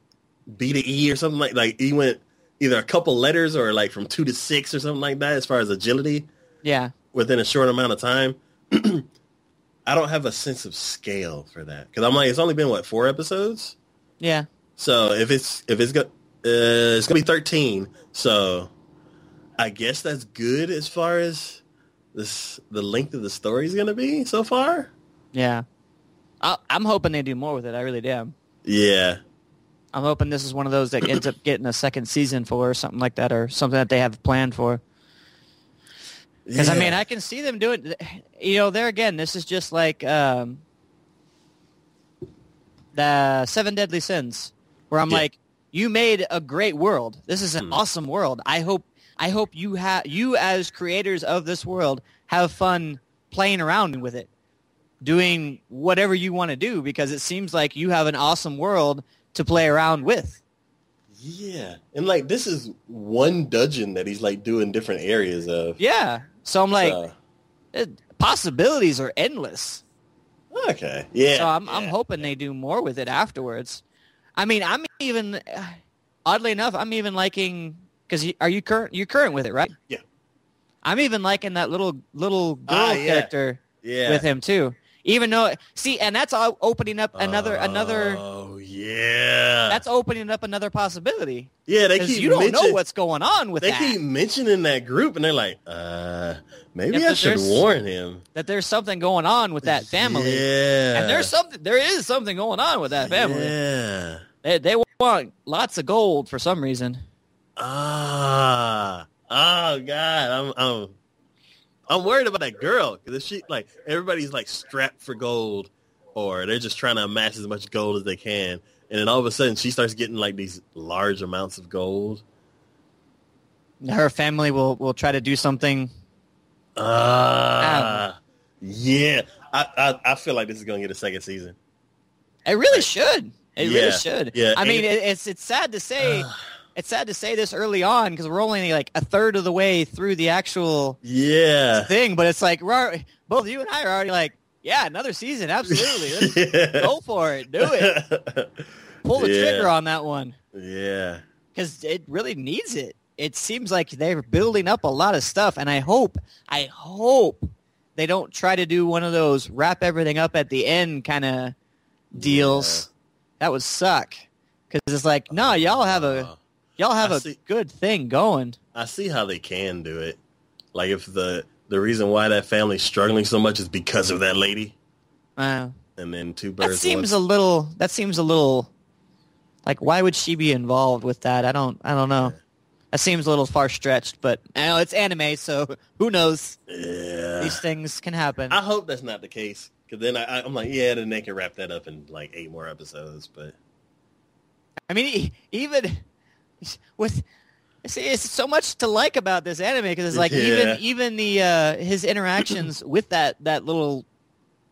Speaker 1: B to E or something like like he went either a couple letters or like from two to six or something like that as far as agility
Speaker 2: Yeah.
Speaker 1: within a short amount of time. I don't have a sense of scale for that because I'm like it's only been what four episodes.
Speaker 2: Yeah.
Speaker 1: So if it's if it's go, uh, it's gonna be thirteen. So I guess that's good as far as this the length of the story is gonna be so far.
Speaker 2: Yeah. I, I'm hoping they do more with it. I really am.
Speaker 1: Yeah.
Speaker 2: I'm hoping this is one of those that ends up getting a second season for or something like that or something that they have planned for. Because, I mean, I can see them doing, you know, there again, this is just like um, the Seven Deadly Sins, where I'm
Speaker 1: Yeah.
Speaker 2: like, you made a great world. This is an
Speaker 1: Hmm.
Speaker 2: awesome world. I hope, I hope you have, you as creators of this world have fun playing around with it, doing whatever you want to do, because it seems like you have an awesome world to play around with.
Speaker 1: Yeah. And like this is one dungeon that he's like doing different areas of.
Speaker 2: Yeah. So I'm like, it, possibilities are endless.
Speaker 1: okay. Yeah.
Speaker 2: So I'm, I'm
Speaker 1: yeah.
Speaker 2: hoping they do more with it afterwards. I mean, I'm even, oddly enough, I'm even liking, because are you current, you're current with it, right?
Speaker 1: Yeah.
Speaker 2: I'm even liking that little, little girl
Speaker 1: Ah, yeah.
Speaker 2: character
Speaker 1: Yeah.
Speaker 2: with him too. Even though, see, and that's all opening up another, another,
Speaker 1: Oh yeah.
Speaker 2: that's opening up another possibility.
Speaker 1: yeah. They keep
Speaker 2: you don't know what's going on with that.
Speaker 1: They
Speaker 2: that.
Speaker 1: keep mentioning that group, and they're like, uh, maybe
Speaker 2: Yeah,
Speaker 1: I should warn him.
Speaker 2: that there's something going on with that family.
Speaker 1: Yeah.
Speaker 2: And there's something, there is something going on with that family.
Speaker 1: Yeah.
Speaker 2: They, they want lots of gold for some reason.
Speaker 1: Ah. Oh God. I'm. I'm. I'm worried about that girl because she like everybody's like strapped for gold, or they're just trying to amass as much gold as they can, and then all of a sudden she starts getting like these large amounts of gold.
Speaker 2: Her family will, will try to do something.
Speaker 1: Ah. yeah. I, I I feel like this is gonna get a second season.
Speaker 2: It really should. It
Speaker 1: Yeah.
Speaker 2: really should.
Speaker 1: Yeah,
Speaker 2: I mean, it, it's it's sad to say. it's sad to say this early on because we're only like a third of the way through the actual
Speaker 1: Yeah.
Speaker 2: thing. But it's like we're already, both you and I are already like, yeah, another season, absolutely.
Speaker 1: Yeah.
Speaker 2: go for it. Do it. Pull the
Speaker 1: Yeah.
Speaker 2: trigger on that one
Speaker 1: yeah.
Speaker 2: because it really needs it. It seems like they're building up a lot of stuff, and I hope, I hope they don't try to do one of those wrap everything up at the end kind of deals. That would suck because it's like, no, y'all have a y'all have
Speaker 1: I
Speaker 2: a
Speaker 1: see.
Speaker 2: good thing going.
Speaker 1: I see how they can do it. Like if the the reason why that family's struggling so much is because of that lady,
Speaker 2: Uh,
Speaker 1: and then two
Speaker 2: that
Speaker 1: birds.
Speaker 2: seems
Speaker 1: one-
Speaker 2: a little. That seems a little. Like, why would she be involved with that? I don't. I don't know. That seems a little far stretched, but I know it's anime, so who knows?
Speaker 1: yeah.
Speaker 2: These things can happen.
Speaker 1: I hope that's not the case. Because then I, I'm like, yeah, then they can wrap that up in like eight more episodes. But
Speaker 2: I mean, even with see, it's so much to like about this anime because it's like
Speaker 1: Yeah.
Speaker 2: even even the uh, his interactions with that that little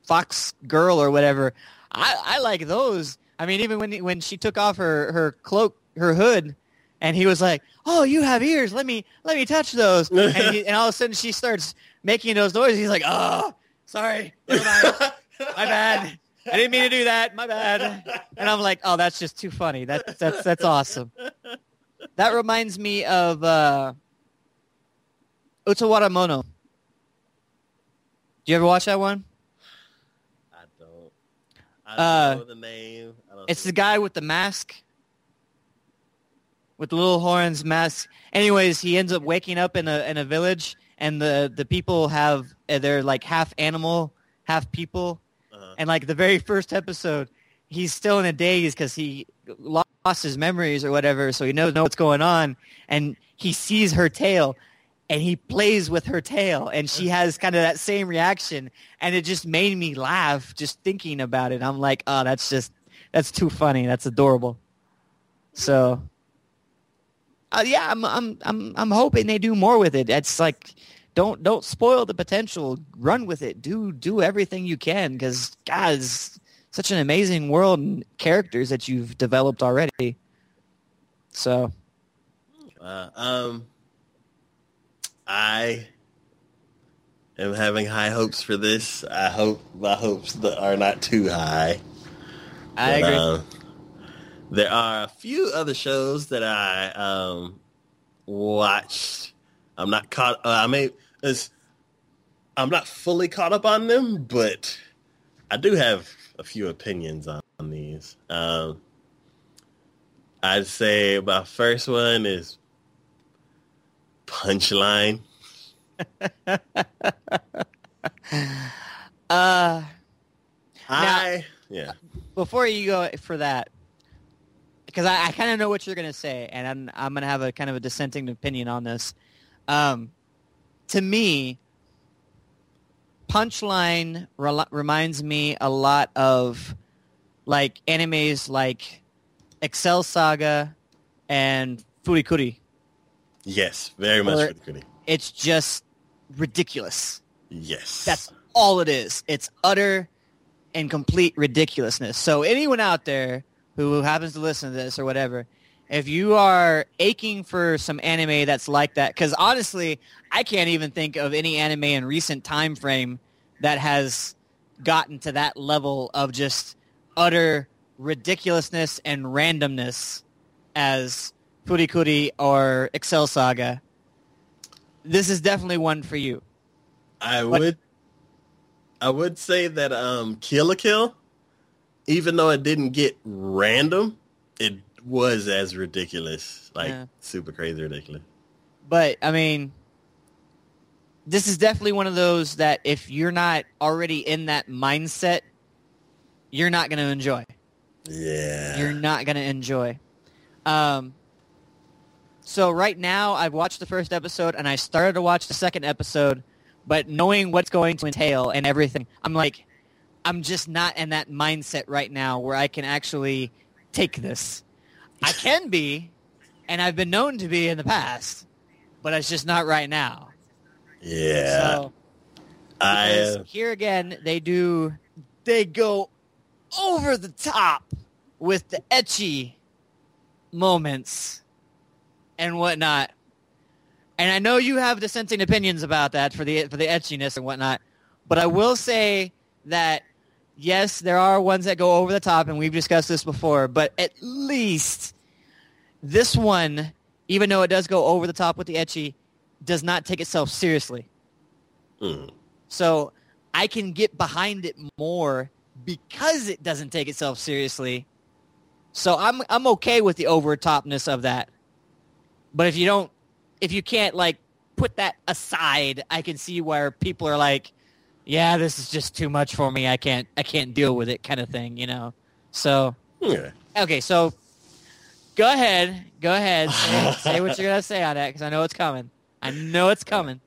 Speaker 2: fox girl or whatever. I, I like those. I mean, even when when she took off her her cloak, her hood, and he was like, "Oh, you have ears. Let me let me touch those." and, he, and all of a sudden, she starts making those noises. He's like, "Oh, sorry, my bad." I didn't mean to do that. My bad. And I'm like, oh, that's just too funny. That's that's that's awesome. That reminds me of uh, Utawarerumono. Do you ever watch that one?
Speaker 1: I don't. I
Speaker 2: Uh,
Speaker 1: don't know the name. I don't
Speaker 2: It's the guy with the mask, with the little horns mask. Anyways, he ends up waking up in a in a village, and the the people have uh, they're like half animal, half people.
Speaker 1: uh-huh.
Speaker 2: And like the very first episode, he's still in a daze because he lost his memories or whatever, so he knows know what's going on. And he sees her tail, and he plays with her tail, and she has kind of that same reaction. And it just made me laugh just thinking about it. I'm like, oh, that's just that's too funny. That's adorable. So. Uh, yeah, I'm, I'm, I'm, I'm hoping they do more with it. It's like, don't, don't spoil the potential. Run with it. Do, do everything you can because it's such an amazing world and characters that you've developed already. So,
Speaker 1: Uh, um, I am having high hopes for this. I hope my hopes that are not too high.
Speaker 2: I
Speaker 1: But,
Speaker 2: agree.
Speaker 1: um, there are a few other shows that I um, watched. I'm not caught. Uh, I may. It's, I'm not fully caught up on them, but I do have a few opinions on, on these. Um, I'd say my first one is Punchline.
Speaker 2: Uh,
Speaker 1: I yeah.
Speaker 2: before you go for that, because I, I kind of know what you're going to say, and I'm, I'm going to have a kind of a dissenting opinion on this. Um, to me, Punchline rel- reminds me a lot of like animes like Excel Saga and Furikuri.
Speaker 1: Yes, very much for.
Speaker 2: It's just ridiculous.
Speaker 1: Yes.
Speaker 2: That's all it is. It's utter and complete ridiculousness. So anyone out there who happens to listen to this or whatever, if you are aching for some anime that's like that, because honestly, I can't even think of any anime in recent time frame that has gotten to that level of just utter ridiculousness and randomness as Furikuri or Excel Saga. This is definitely one for you.
Speaker 1: I
Speaker 2: What-
Speaker 1: would I would say that um Kill la Kill, even though it didn't get random, it was as ridiculous. Like
Speaker 2: Yeah.
Speaker 1: super crazy ridiculous.
Speaker 2: But I mean, this is definitely one of those that if you're not already in that mindset, you're not going to enjoy.
Speaker 1: Yeah.
Speaker 2: You're not going to enjoy. Um, so right now, I've watched the first episode and I started to watch the second episode, but knowing what's going to entail and everything, I'm like, I'm just not in that mindset right now where I can actually take this. I can be, and I've been known to be in the past, but it's just not right now.
Speaker 1: Yeah.
Speaker 2: So
Speaker 1: I uh,
Speaker 2: here again, they do, they go over the top with the ecchi moments and whatnot. And I know you have dissenting opinions about that for the for the ecchiness and whatnot, but I will say that yes, there are ones that go over the top, and we've discussed this before. But at least this one, even though it does go over the top with the ecchi, does not take itself seriously.
Speaker 1: mm,
Speaker 2: So I can get behind it more because it doesn't take itself seriously. So I'm I'm okay with the overtopness of that. But if you don't if you can't like put that aside, I can see where people are like, yeah, this is just too much for me. I can't I can't deal with it kind of thing, you know. So
Speaker 1: yeah.
Speaker 2: okay, so go ahead, go ahead, say, say what you're gonna say on that because I know it's coming. I know it's coming.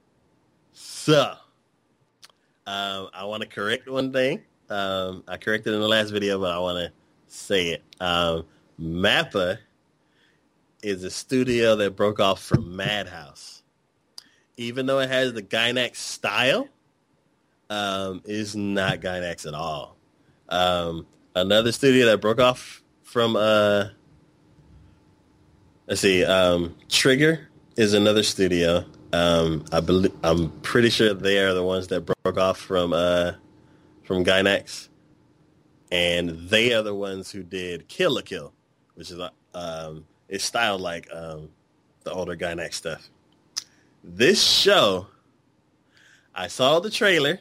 Speaker 1: So, um, I want to correct one thing. Um, I corrected in the last video, but I want to say it. Um, Mappa is a studio that broke off from Madhouse. Even though it has the Gainax style, um, is not Gainax at all. Um, another studio that broke off from, uh, let's see, um, Trigger is another studio. Um, I believe I'm pretty sure they are the ones that broke off from uh, from Gainax, and they are the ones who did Kill la Kill, which is um, it's styled like um, the older Gainax stuff. This show, I saw the trailer,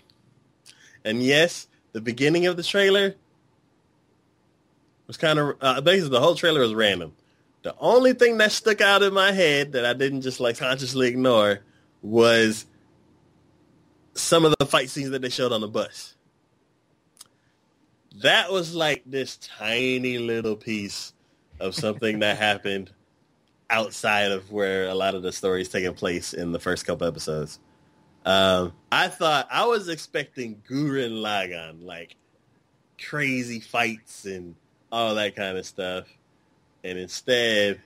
Speaker 1: and yes, the beginning of the trailer was kind of uh, basically the whole trailer was random. The only thing that stuck out in my head that I didn't just like consciously ignore was some of the fight scenes that they showed on the bus. That was like this tiny little piece of something that happened outside of where a lot of the stories taking place in the first couple episodes. Um, I thought I was expecting Gurren Lagann, like crazy fights and all that kind of stuff and instead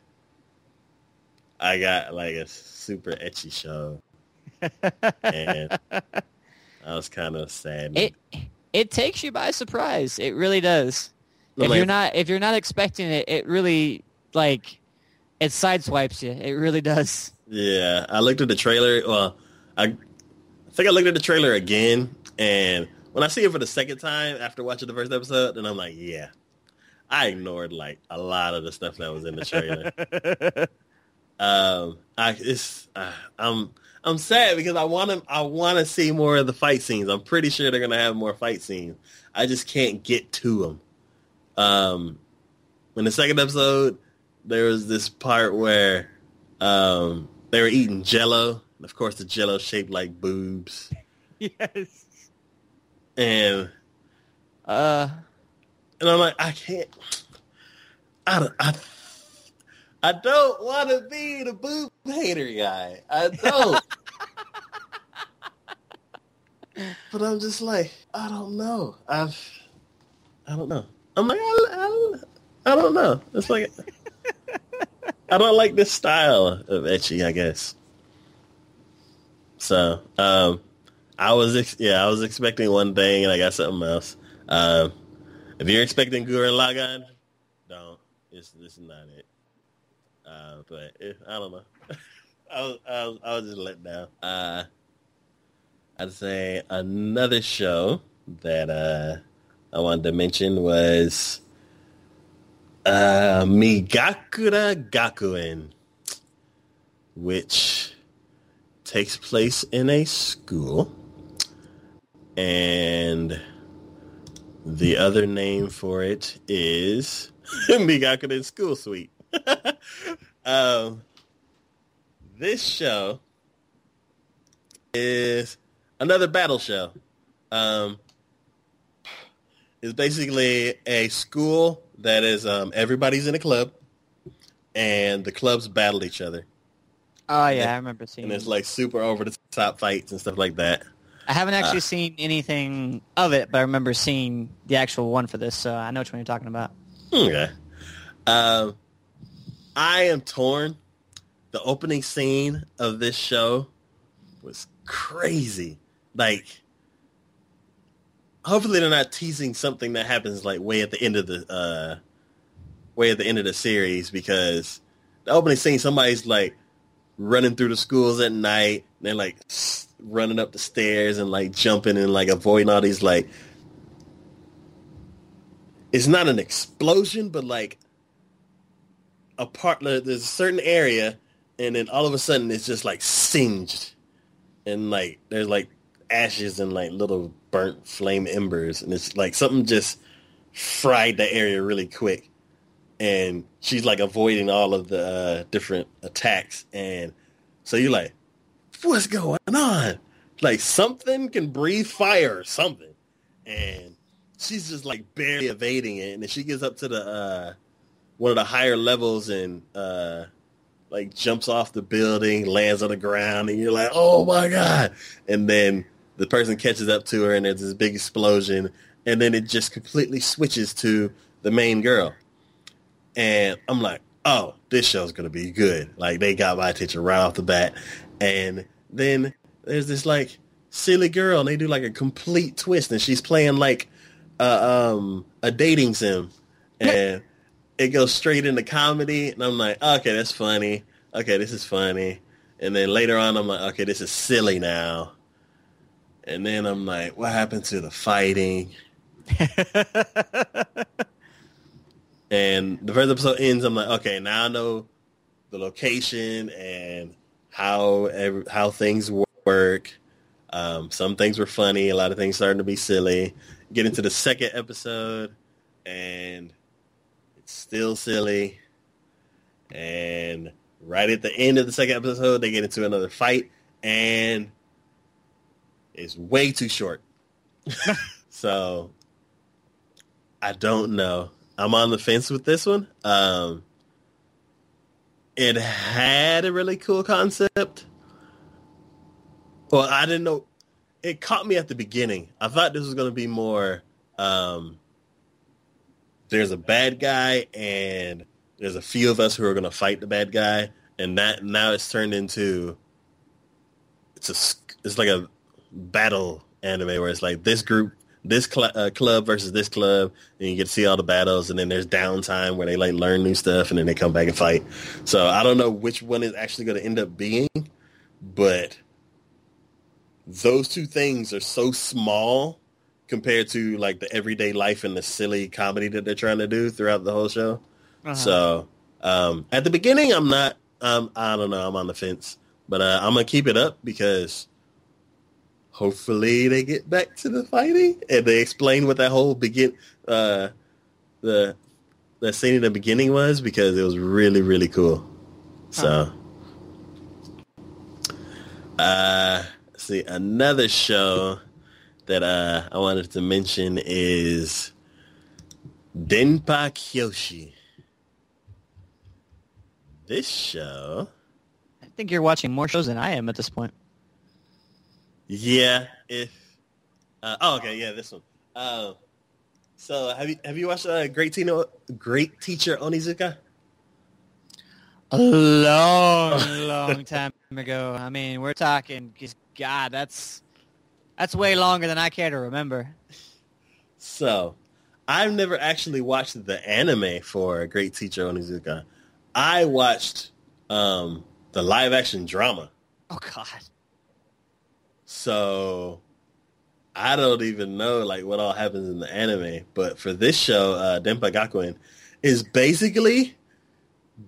Speaker 1: I got like a super ecchi show, and I was kind of sad.
Speaker 2: it it takes you by surprise. It really does. If
Speaker 1: like,
Speaker 2: you're not if you're not expecting it, it really like it sideswipes you. It really does.
Speaker 1: yeah, I looked at the trailer. Well, I, I think I looked at the trailer again, and when I see it for the second time after watching the first episode, then I'm like, yeah, I ignored like a lot of the stuff that was in the trailer. um, I it's uh, I'm I'm sad because I want to I want to see more of the fight scenes. I'm pretty sure they're gonna have more fight scenes. I just can't get to them. Um, in the second episode, there was this part where um they were eating Jello, and of course the Jello shaped like boobs,
Speaker 2: yes.
Speaker 1: and
Speaker 2: Uh,
Speaker 1: and I'm like, I can't. I don't. I, I don't want to be the boob hater guy. I don't. but I'm just like, I don't know. I've, I don't know. I'm like, I, I, I don't know. It's like, I don't like this style of ecchi, I guess. So, um, I was, ex- yeah, I was expecting one thing and I got something else. Um, if you're expecting Gurren Lagann, don't. It's this is not it. Uh, but it, I don't know. I was, I was I was just let down. Uh, I'd say another show that uh, I wanted to mention was uh, Mikagura Gakuen, which takes place in a school, and the other name for it is Mikagura School Suite. um, this show is another battle show. Um, it's basically a school that is um, everybody's in a club, and the clubs battle each other,
Speaker 2: oh yeah, I remember seeing.
Speaker 1: and it's like super over the top fights and stuff like that.
Speaker 2: I haven't actually
Speaker 1: uh,
Speaker 2: seen anything of it, but I remember seeing the actual one for this, so I know which one you're talking about.
Speaker 1: Okay. Um, I am torn. The opening scene of this show was crazy. Like, hopefully they're not teasing something that happens like way at the end of the uh, way at the end of the series because the opening scene somebody's like running through the schools at night. And like running up the stairs and like jumping and like avoiding all these like it's not an explosion, but like a part there's a certain area and then all of a sudden it's just like singed and like there's like ashes and like little burnt flame embers and it's like something just fried the area really quick and she's like avoiding all of the uh, different attacks and so you're like what's going on? Like something can breathe fire or something and she's just like barely evading it and then she gets up to the uh one of the higher levels and uh like jumps off the building lands on the ground and you're like oh my god. And then the person catches up to her and there's this big explosion and then it just completely switches to the main girl and i'm like oh this show's gonna be good like they got my attention right off the bat and then there's this like silly girl and they do like a complete twist and she's playing like uh, um, a dating sim and it goes straight into comedy and I'm like, okay, that's funny. Okay, this is funny. And then later on I'm like, okay, this is silly now. And then I'm like, what happened to the fighting? And the first episode ends. I'm like, okay, now I know the location and how how things work. Um, some things were funny. A lot of things starting to be silly. Get into the second episode, and it's still silly. And right at the end of the second episode, they get into another fight, and it's way too short. so I don't know. I'm on the fence with this one. Um, it had a really cool concept. Well, I didn't know. It caught me at the beginning. I thought this was going to be more. Um, there's a bad guy, and there's a few of us who are going to fight the bad guy, and that now it's turned into. It's a. It's like a battle anime where it's like this group this cl- uh, club versus this club, and you get to see all the battles, and then there's downtime where they like learn new stuff, and then they come back and fight. So I don't know which one is actually going to end up being, but those two things are so small compared to like the everyday life and the silly comedy that they're trying to do throughout the whole show.
Speaker 2: Uh-huh.
Speaker 1: So um, at the beginning, I'm not. Um, I don't know. I'm on the fence, but uh, I'm gonna keep it up because hopefully they get back to the fighting and they explain what that whole begin uh, the the scene in the beginning was because it was really really cool. So, uh, see another show that uh, I wanted to mention is Denpa Kyoshi. This show,
Speaker 2: I think you're watching more shows than I am at this point.
Speaker 1: Yeah. If uh, oh, okay, yeah, this one. Uh, so have you have you watched uh, Great Tino, Great Teacher Onizuka?
Speaker 2: A long, long time ago. I mean, we're talking, just God, that's that's way longer than I care to remember.
Speaker 1: So, I've never actually watched the anime for Great Teacher Onizuka. I watched um, the live action drama.
Speaker 2: Oh God.
Speaker 1: So I don't even know like what all happens in the anime. But for this show, uh, Denpa Gakuen is basically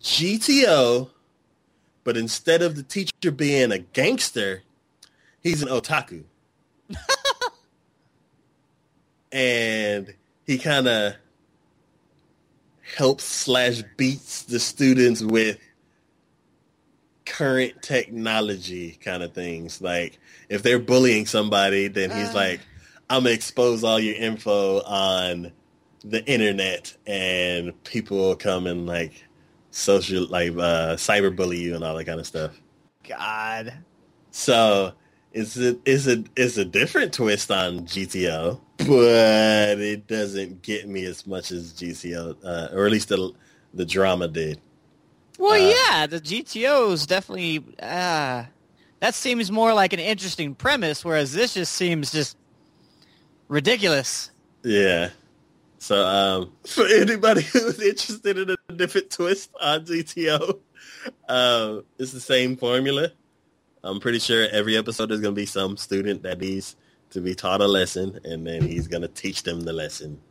Speaker 1: GTO, but instead of the teacher being a gangster, he's an otaku. and he kind of helps slash beats the students with current technology kind of things. Like if they're bullying somebody, then he's
Speaker 2: Uh.
Speaker 1: like, I'm gonna expose all your info on the internet and people will come and like social like uh cyberbully you and all that kind of stuff.
Speaker 2: God.
Speaker 1: So it's a it's a it's a different twist on GTO, but it doesn't get me as much as GTO, uh, or at least the the drama did.
Speaker 2: Well,
Speaker 1: Uh,
Speaker 2: yeah, the GTO's definitely. Uh, that seems more like an interesting premise, whereas this just seems just ridiculous.
Speaker 1: Yeah. So um, for anybody who's interested in a different twist on GTO, um, it's the same formula. I'm pretty sure every episode is going to be some student that needs to be taught a lesson, and then he's going to teach them the lesson,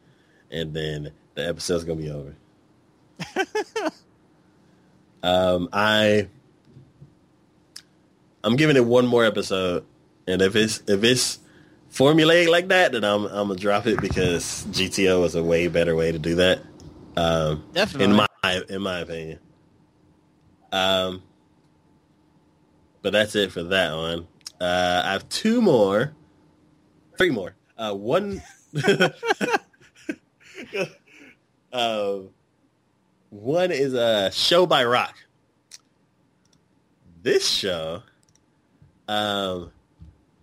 Speaker 1: and then the episode's going to be over. um, I I'm giving it one more episode, and if it's if it's formulaic like that, then I'm I'm gonna drop it because GTO is a way better way to do that. Um,
Speaker 2: Definitely.
Speaker 1: in my in my opinion. Um, but that's it for that one. Uh, I have two more, three more. Uh, one. uh, one is a show by Rock. This show, um,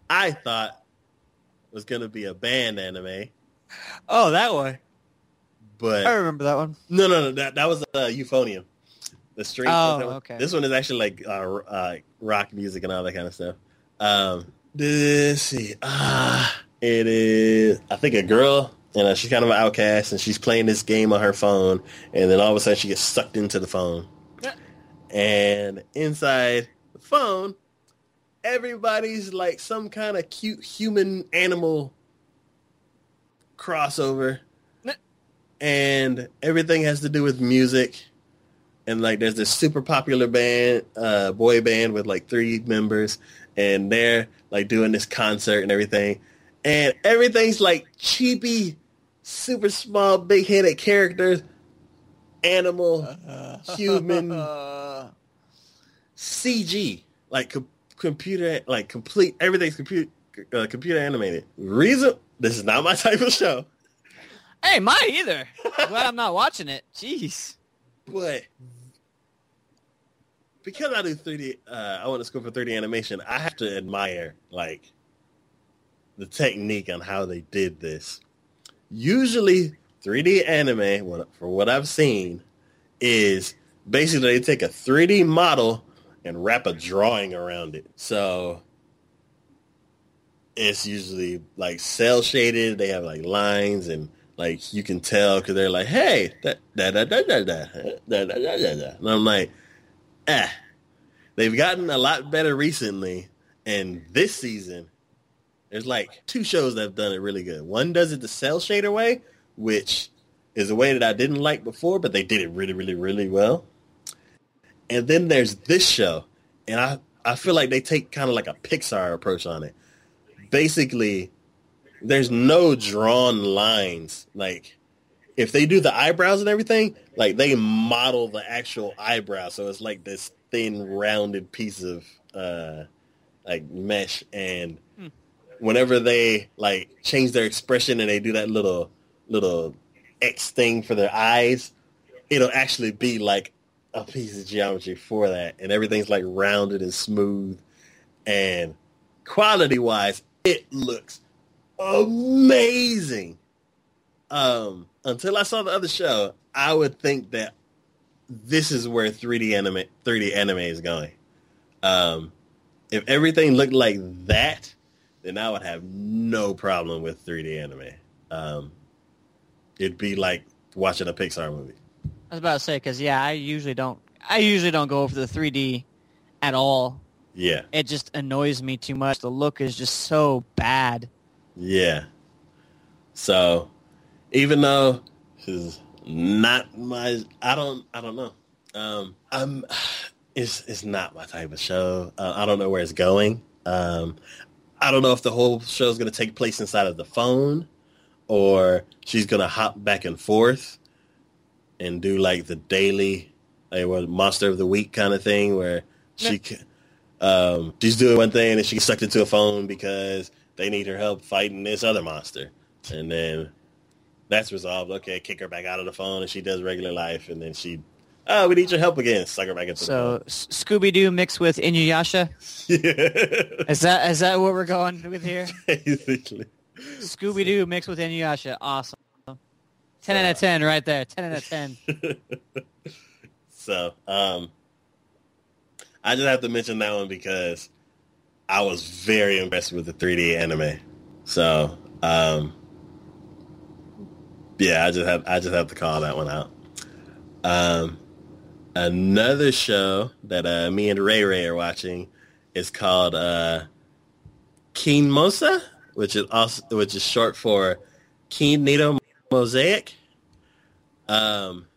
Speaker 1: I thought was gonna be a band anime,
Speaker 2: oh, that one.
Speaker 1: but
Speaker 2: I remember that one.
Speaker 1: no, no, no. That that was uh, Euphonium. The string.
Speaker 2: Oh,
Speaker 1: one.
Speaker 2: okay.
Speaker 1: This one is actually like uh, uh, rock music and all that kind of stuff. Um, let's see. Ah, it is. I think a girl, and uh, she's kind of an outcast, and she's playing this game on her phone, and then all of a sudden she gets sucked into the phone,
Speaker 2: Yeah.
Speaker 1: and inside the phone, everybody's like some kind of cute human animal crossover
Speaker 2: Yeah.
Speaker 1: and everything has to do with music and like there's this super popular band uh boy band with like three members and they're like doing this concert and everything and everything's like cheapy super small big headed characters animal human
Speaker 2: Uh,
Speaker 1: cg like com- computer like complete everything's computer uh, computer animated reason this is not my type of show
Speaker 2: hey, mine either. Glad I'm not watching it. Jeez.
Speaker 1: but because I do 3D, uh, I want to school for 3D animation. I have to admire like the technique on how they did this. Usually, 3D anime, for what I've seen, is basically they take a 3D model and wrap a drawing around it. So it's usually like cell shaded. They have like lines and like you can tell because they're like, hey, da da da da da da da da da da. And I'm like, eh. They've gotten a lot better recently, and this season, there's like two shows that have done it really good. One does it the cell shader way, which is a way that I didn't like before, but they did it really, really, really well. And then there's this show, and I I feel like they take kind of like a Pixar approach on it. Basically, there's no drawn lines. Like if they do the eyebrows and everything, like they model the actual eyebrow, so it's like this thin, rounded piece of uh, like mesh, and whenever they like change their expression and they do that little little X thing for their eyes, it'll actually be like a piece of geometry for that, and everything's like rounded and smooth, and quality wise, it looks amazing. Um, until I saw the other show, I would think that this is where 3D anime 3D anime is going. Um, if everything looked like that, then I would have no problem with 3D anime. Um, it'd be like watching a Pixar movie.
Speaker 2: I was about to say because yeah, I usually don't. I usually don't go for the 3D at all.
Speaker 1: Yeah,
Speaker 2: It just annoys me too much. The look is just so bad.
Speaker 1: yeah. So, even though this is not my, I don't, I don't know. Um, I'm, it's it's not my type of show. Uh, I don't know where it's going. Um, I don't know if the whole show is going to take place inside of the phone, or she's going to hop back and forth and do like the daily, like what monster of the week kind of thing, where she um, she's doing one thing and she gets sucked into a phone because they need her help fighting this other monster, and then that's resolved. Okay, kick her back out of the phone, and she does regular life, and then she, oh, we need your help again. Suck her back into
Speaker 2: So Scooby Doo mixed with Inuyasha.
Speaker 1: phone.
Speaker 2: Is that is that what we're going with here?
Speaker 1: Basically.
Speaker 2: Scooby Doo mixed with Inuyasha. Awesome. Ten out of ten, right there. Ten out of ten.
Speaker 1: So, um, I just have to mention that one because I was very impressed with the 3D anime. So, um, yeah, I just have I just have to call that one out. Um, another show that uh, me and Ray Ray are watching is called uh, Kinmoza, which is also which is short for Kiniro Mosaic. Um,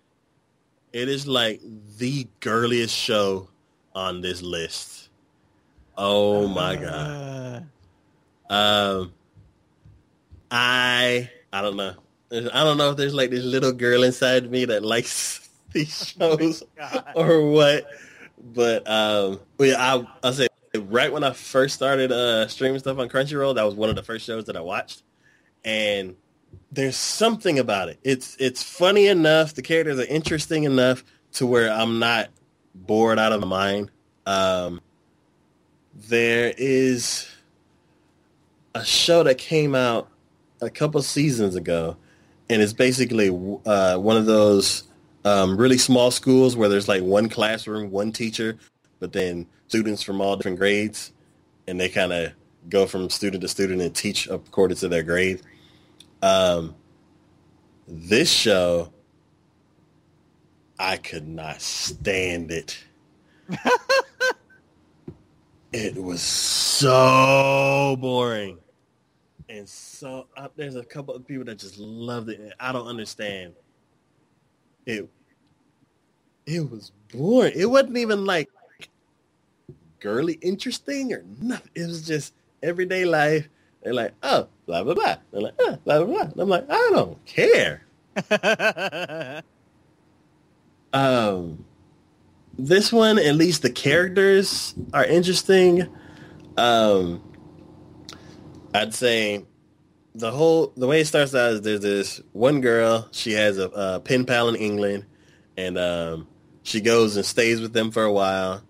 Speaker 1: it is like the girliest show on this list. Oh my god.
Speaker 2: Uh,
Speaker 1: Um, I I don't know. I don't know if there's like this little girl inside me that likes these shows
Speaker 2: God.
Speaker 1: or what. But um, yeah, I I'll say right when I first started uh streaming stuff on Crunchyroll, that was one of the first shows that I watched, and there's something about it. It's it's funny enough. The characters are interesting enough to where I'm not bored out of my mind. Um, there is a show that came out a couple seasons ago, and it's basically uh, one of those um, really small schools where there's like one classroom, one teacher, but then students from all different grades, and they kind of go from student to student and teach according to their grade. Um, this show, I could not stand it. it was so boring. And so uh, there's a couple of people that just loved it. I don't understand. It it was boring. It wasn't even like girly interesting or nothing. It was just everyday life. They're like, oh, blah blah blah. They're like, oh, blah blah blah. And I'm like, I don't care. Um, this one, at least the characters are interesting. Um, I'd say the whole the way it starts out is there's this one girl. She has a, a pen pal in England, and um, she goes and stays with them for a while.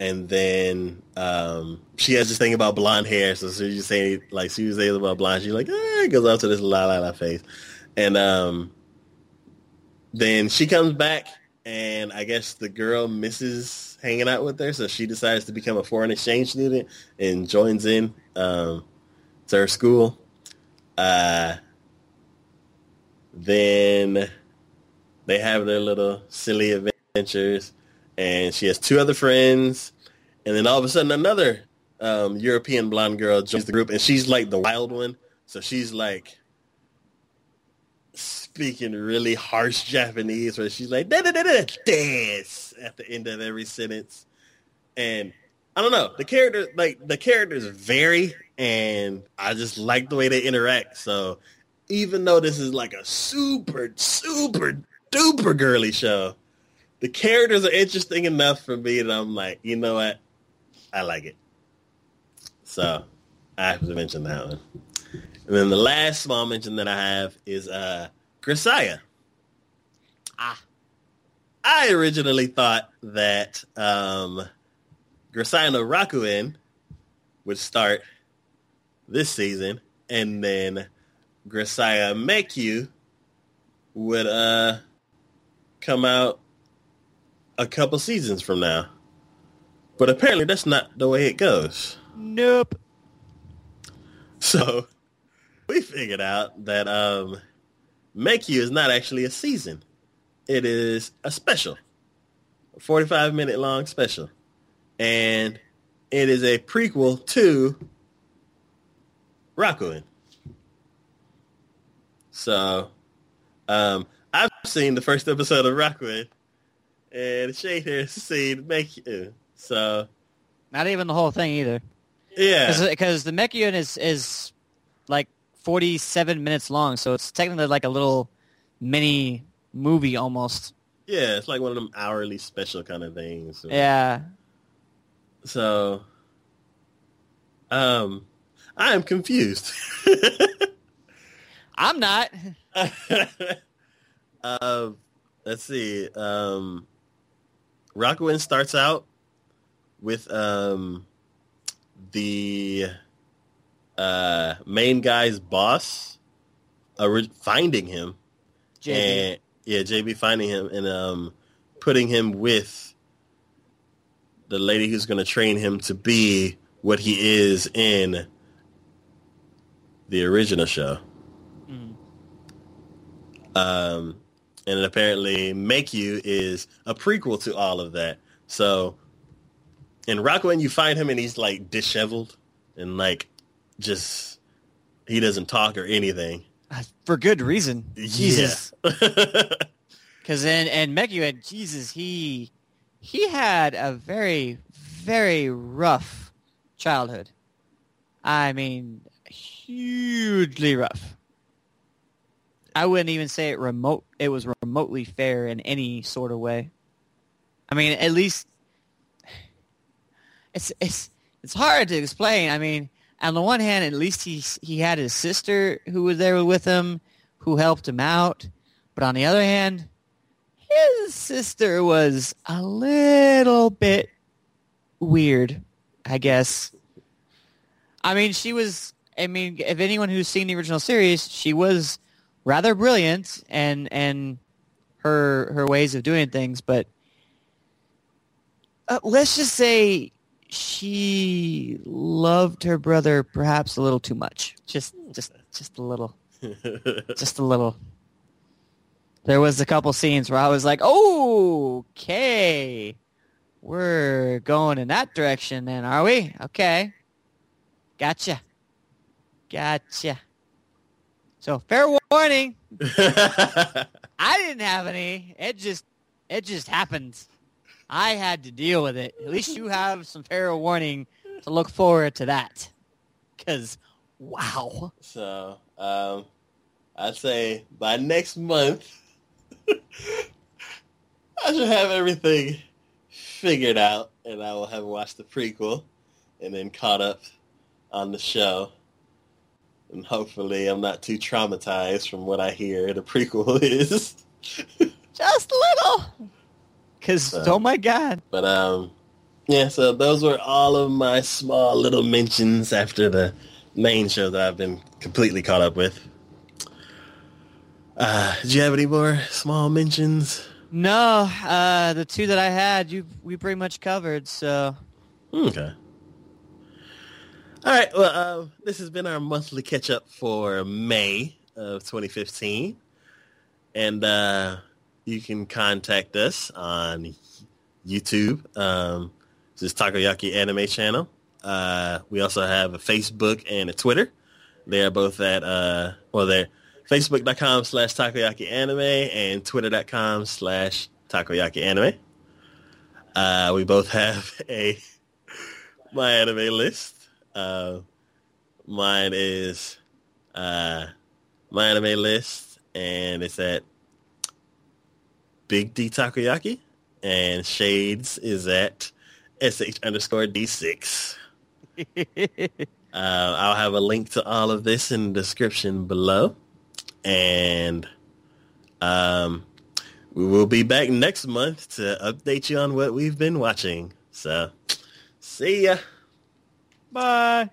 Speaker 1: And then um, she has this thing about blonde hair, so she just saying like she was saying about blonde. She's like, ah, goes out to this la la la face, and um, then she comes back and I guess the girl misses hanging out with her, so she decides to become a foreign exchange student and joins in um, to her school. Uh, then they have their little silly adventures, and she has two other friends, and then all of a sudden another um, European blonde girl joins the group, and she's like the wild one, so she's like speaking really harsh Japanese where she's like da da da da at the end of every sentence. And I don't know, the character like the characters vary and I just like the way they interact. So even though this is like a super, super duper girly show, the characters are interesting enough for me that I'm like, you know what? I like it. So I have to mention that one. And then the last small mention that I have is uh, Grisaia.
Speaker 2: Ah.
Speaker 1: I originally thought that um, Grisaia no Rakuen would start this season, and then Grisaia Meikyuu would uh, come out a couple seasons from now. But apparently that's not the way it goes.
Speaker 2: Nope.
Speaker 1: So we figured out that um, Meikyuu is not actually a season. It is a special, a 45 minute long special. And it is a prequel to Rakuen. So um, I've seen the first episode of Rakuen, and Shade here has seen Meikyuu. So
Speaker 2: Not even the whole thing either.
Speaker 1: yeah,
Speaker 2: Because the Meikyuu is is like 47 minutes long, so it's technically like a little mini movie almost.
Speaker 1: yeah, it's like one of them hourly special kind of things.
Speaker 2: Yeah.
Speaker 1: So, um, I am confused.
Speaker 2: I'm not.
Speaker 1: um, let's see. Um, Rakuen starts out with um, the uh, main guy's boss ori- finding him
Speaker 2: JB.
Speaker 1: and yeah, JB finding him and um, putting him with the lady who's going to train him to be what he is in the original show.
Speaker 2: Mhm.
Speaker 1: Um, and apparently, Meikyuu is a prequel to all of that. So, in Rakuen, you find him and he's like disheveled and like just he doesn't talk or anything.
Speaker 2: Uh, For good reason. Jesus.
Speaker 1: Yeah.
Speaker 2: Because in and Meikyuu, Jesus, he he had a very very rough childhood. I mean, hugely rough. I wouldn't even say it remote. It was remotely fair in any sort of way. I mean, at least it's it's it's hard to explain. I mean, on the one hand, at least he he had his sister who was there with him, who helped him out. But on the other hand, his sister was a little bit weird, I guess. I mean, she was. I mean, if anyone who's seen the original series, she was rather brilliant and and her her ways of doing things. But uh, let's just say she loved her brother perhaps a little too much. Just just just a little just a little. There was a couple scenes where I was like, "Oh, okay, we're going in that direction, then, are we? Okay, gotcha, gotcha." So, fair warning, I didn't have any. It just, it just happened. I had to deal with it. At least you have some fair warning to look forward to that. Cause, wow.
Speaker 1: so, um, I'd say by next month, I should have everything figured out, and I will have watched the prequel, and then caught up on the show. And hopefully, I'm not too traumatized from what I hear the prequel is.
Speaker 2: Just a little. Cause,
Speaker 1: So-
Speaker 2: oh my god.
Speaker 1: But um, yeah. So those were all of my small little mentions after the main show that I've been completely caught up with. Uh, did you have any more small mentions?
Speaker 2: No, uh, the two that I had, you we pretty much covered. So
Speaker 1: Okay. All right. Well, uh, this has been our monthly catch up for May of 2015, and uh, you can contact us on YouTube. Um, this is Takoyaki Anime Channel. Uh, we also have a Facebook and a Twitter. They are both at uh, well, they're facebook.com slash takoyaki anime and twitter.com slash takoyaki anime. Uh, we both have a my anime list. Uh, mine is uh, my anime list, and it's at Big D Takoyaki, and Shades is at sh underscore d6. Uh, I'll have a link to all of this in the description below. And um, we will be back next month to update you on what we've been watching. So, see ya.
Speaker 2: Bye.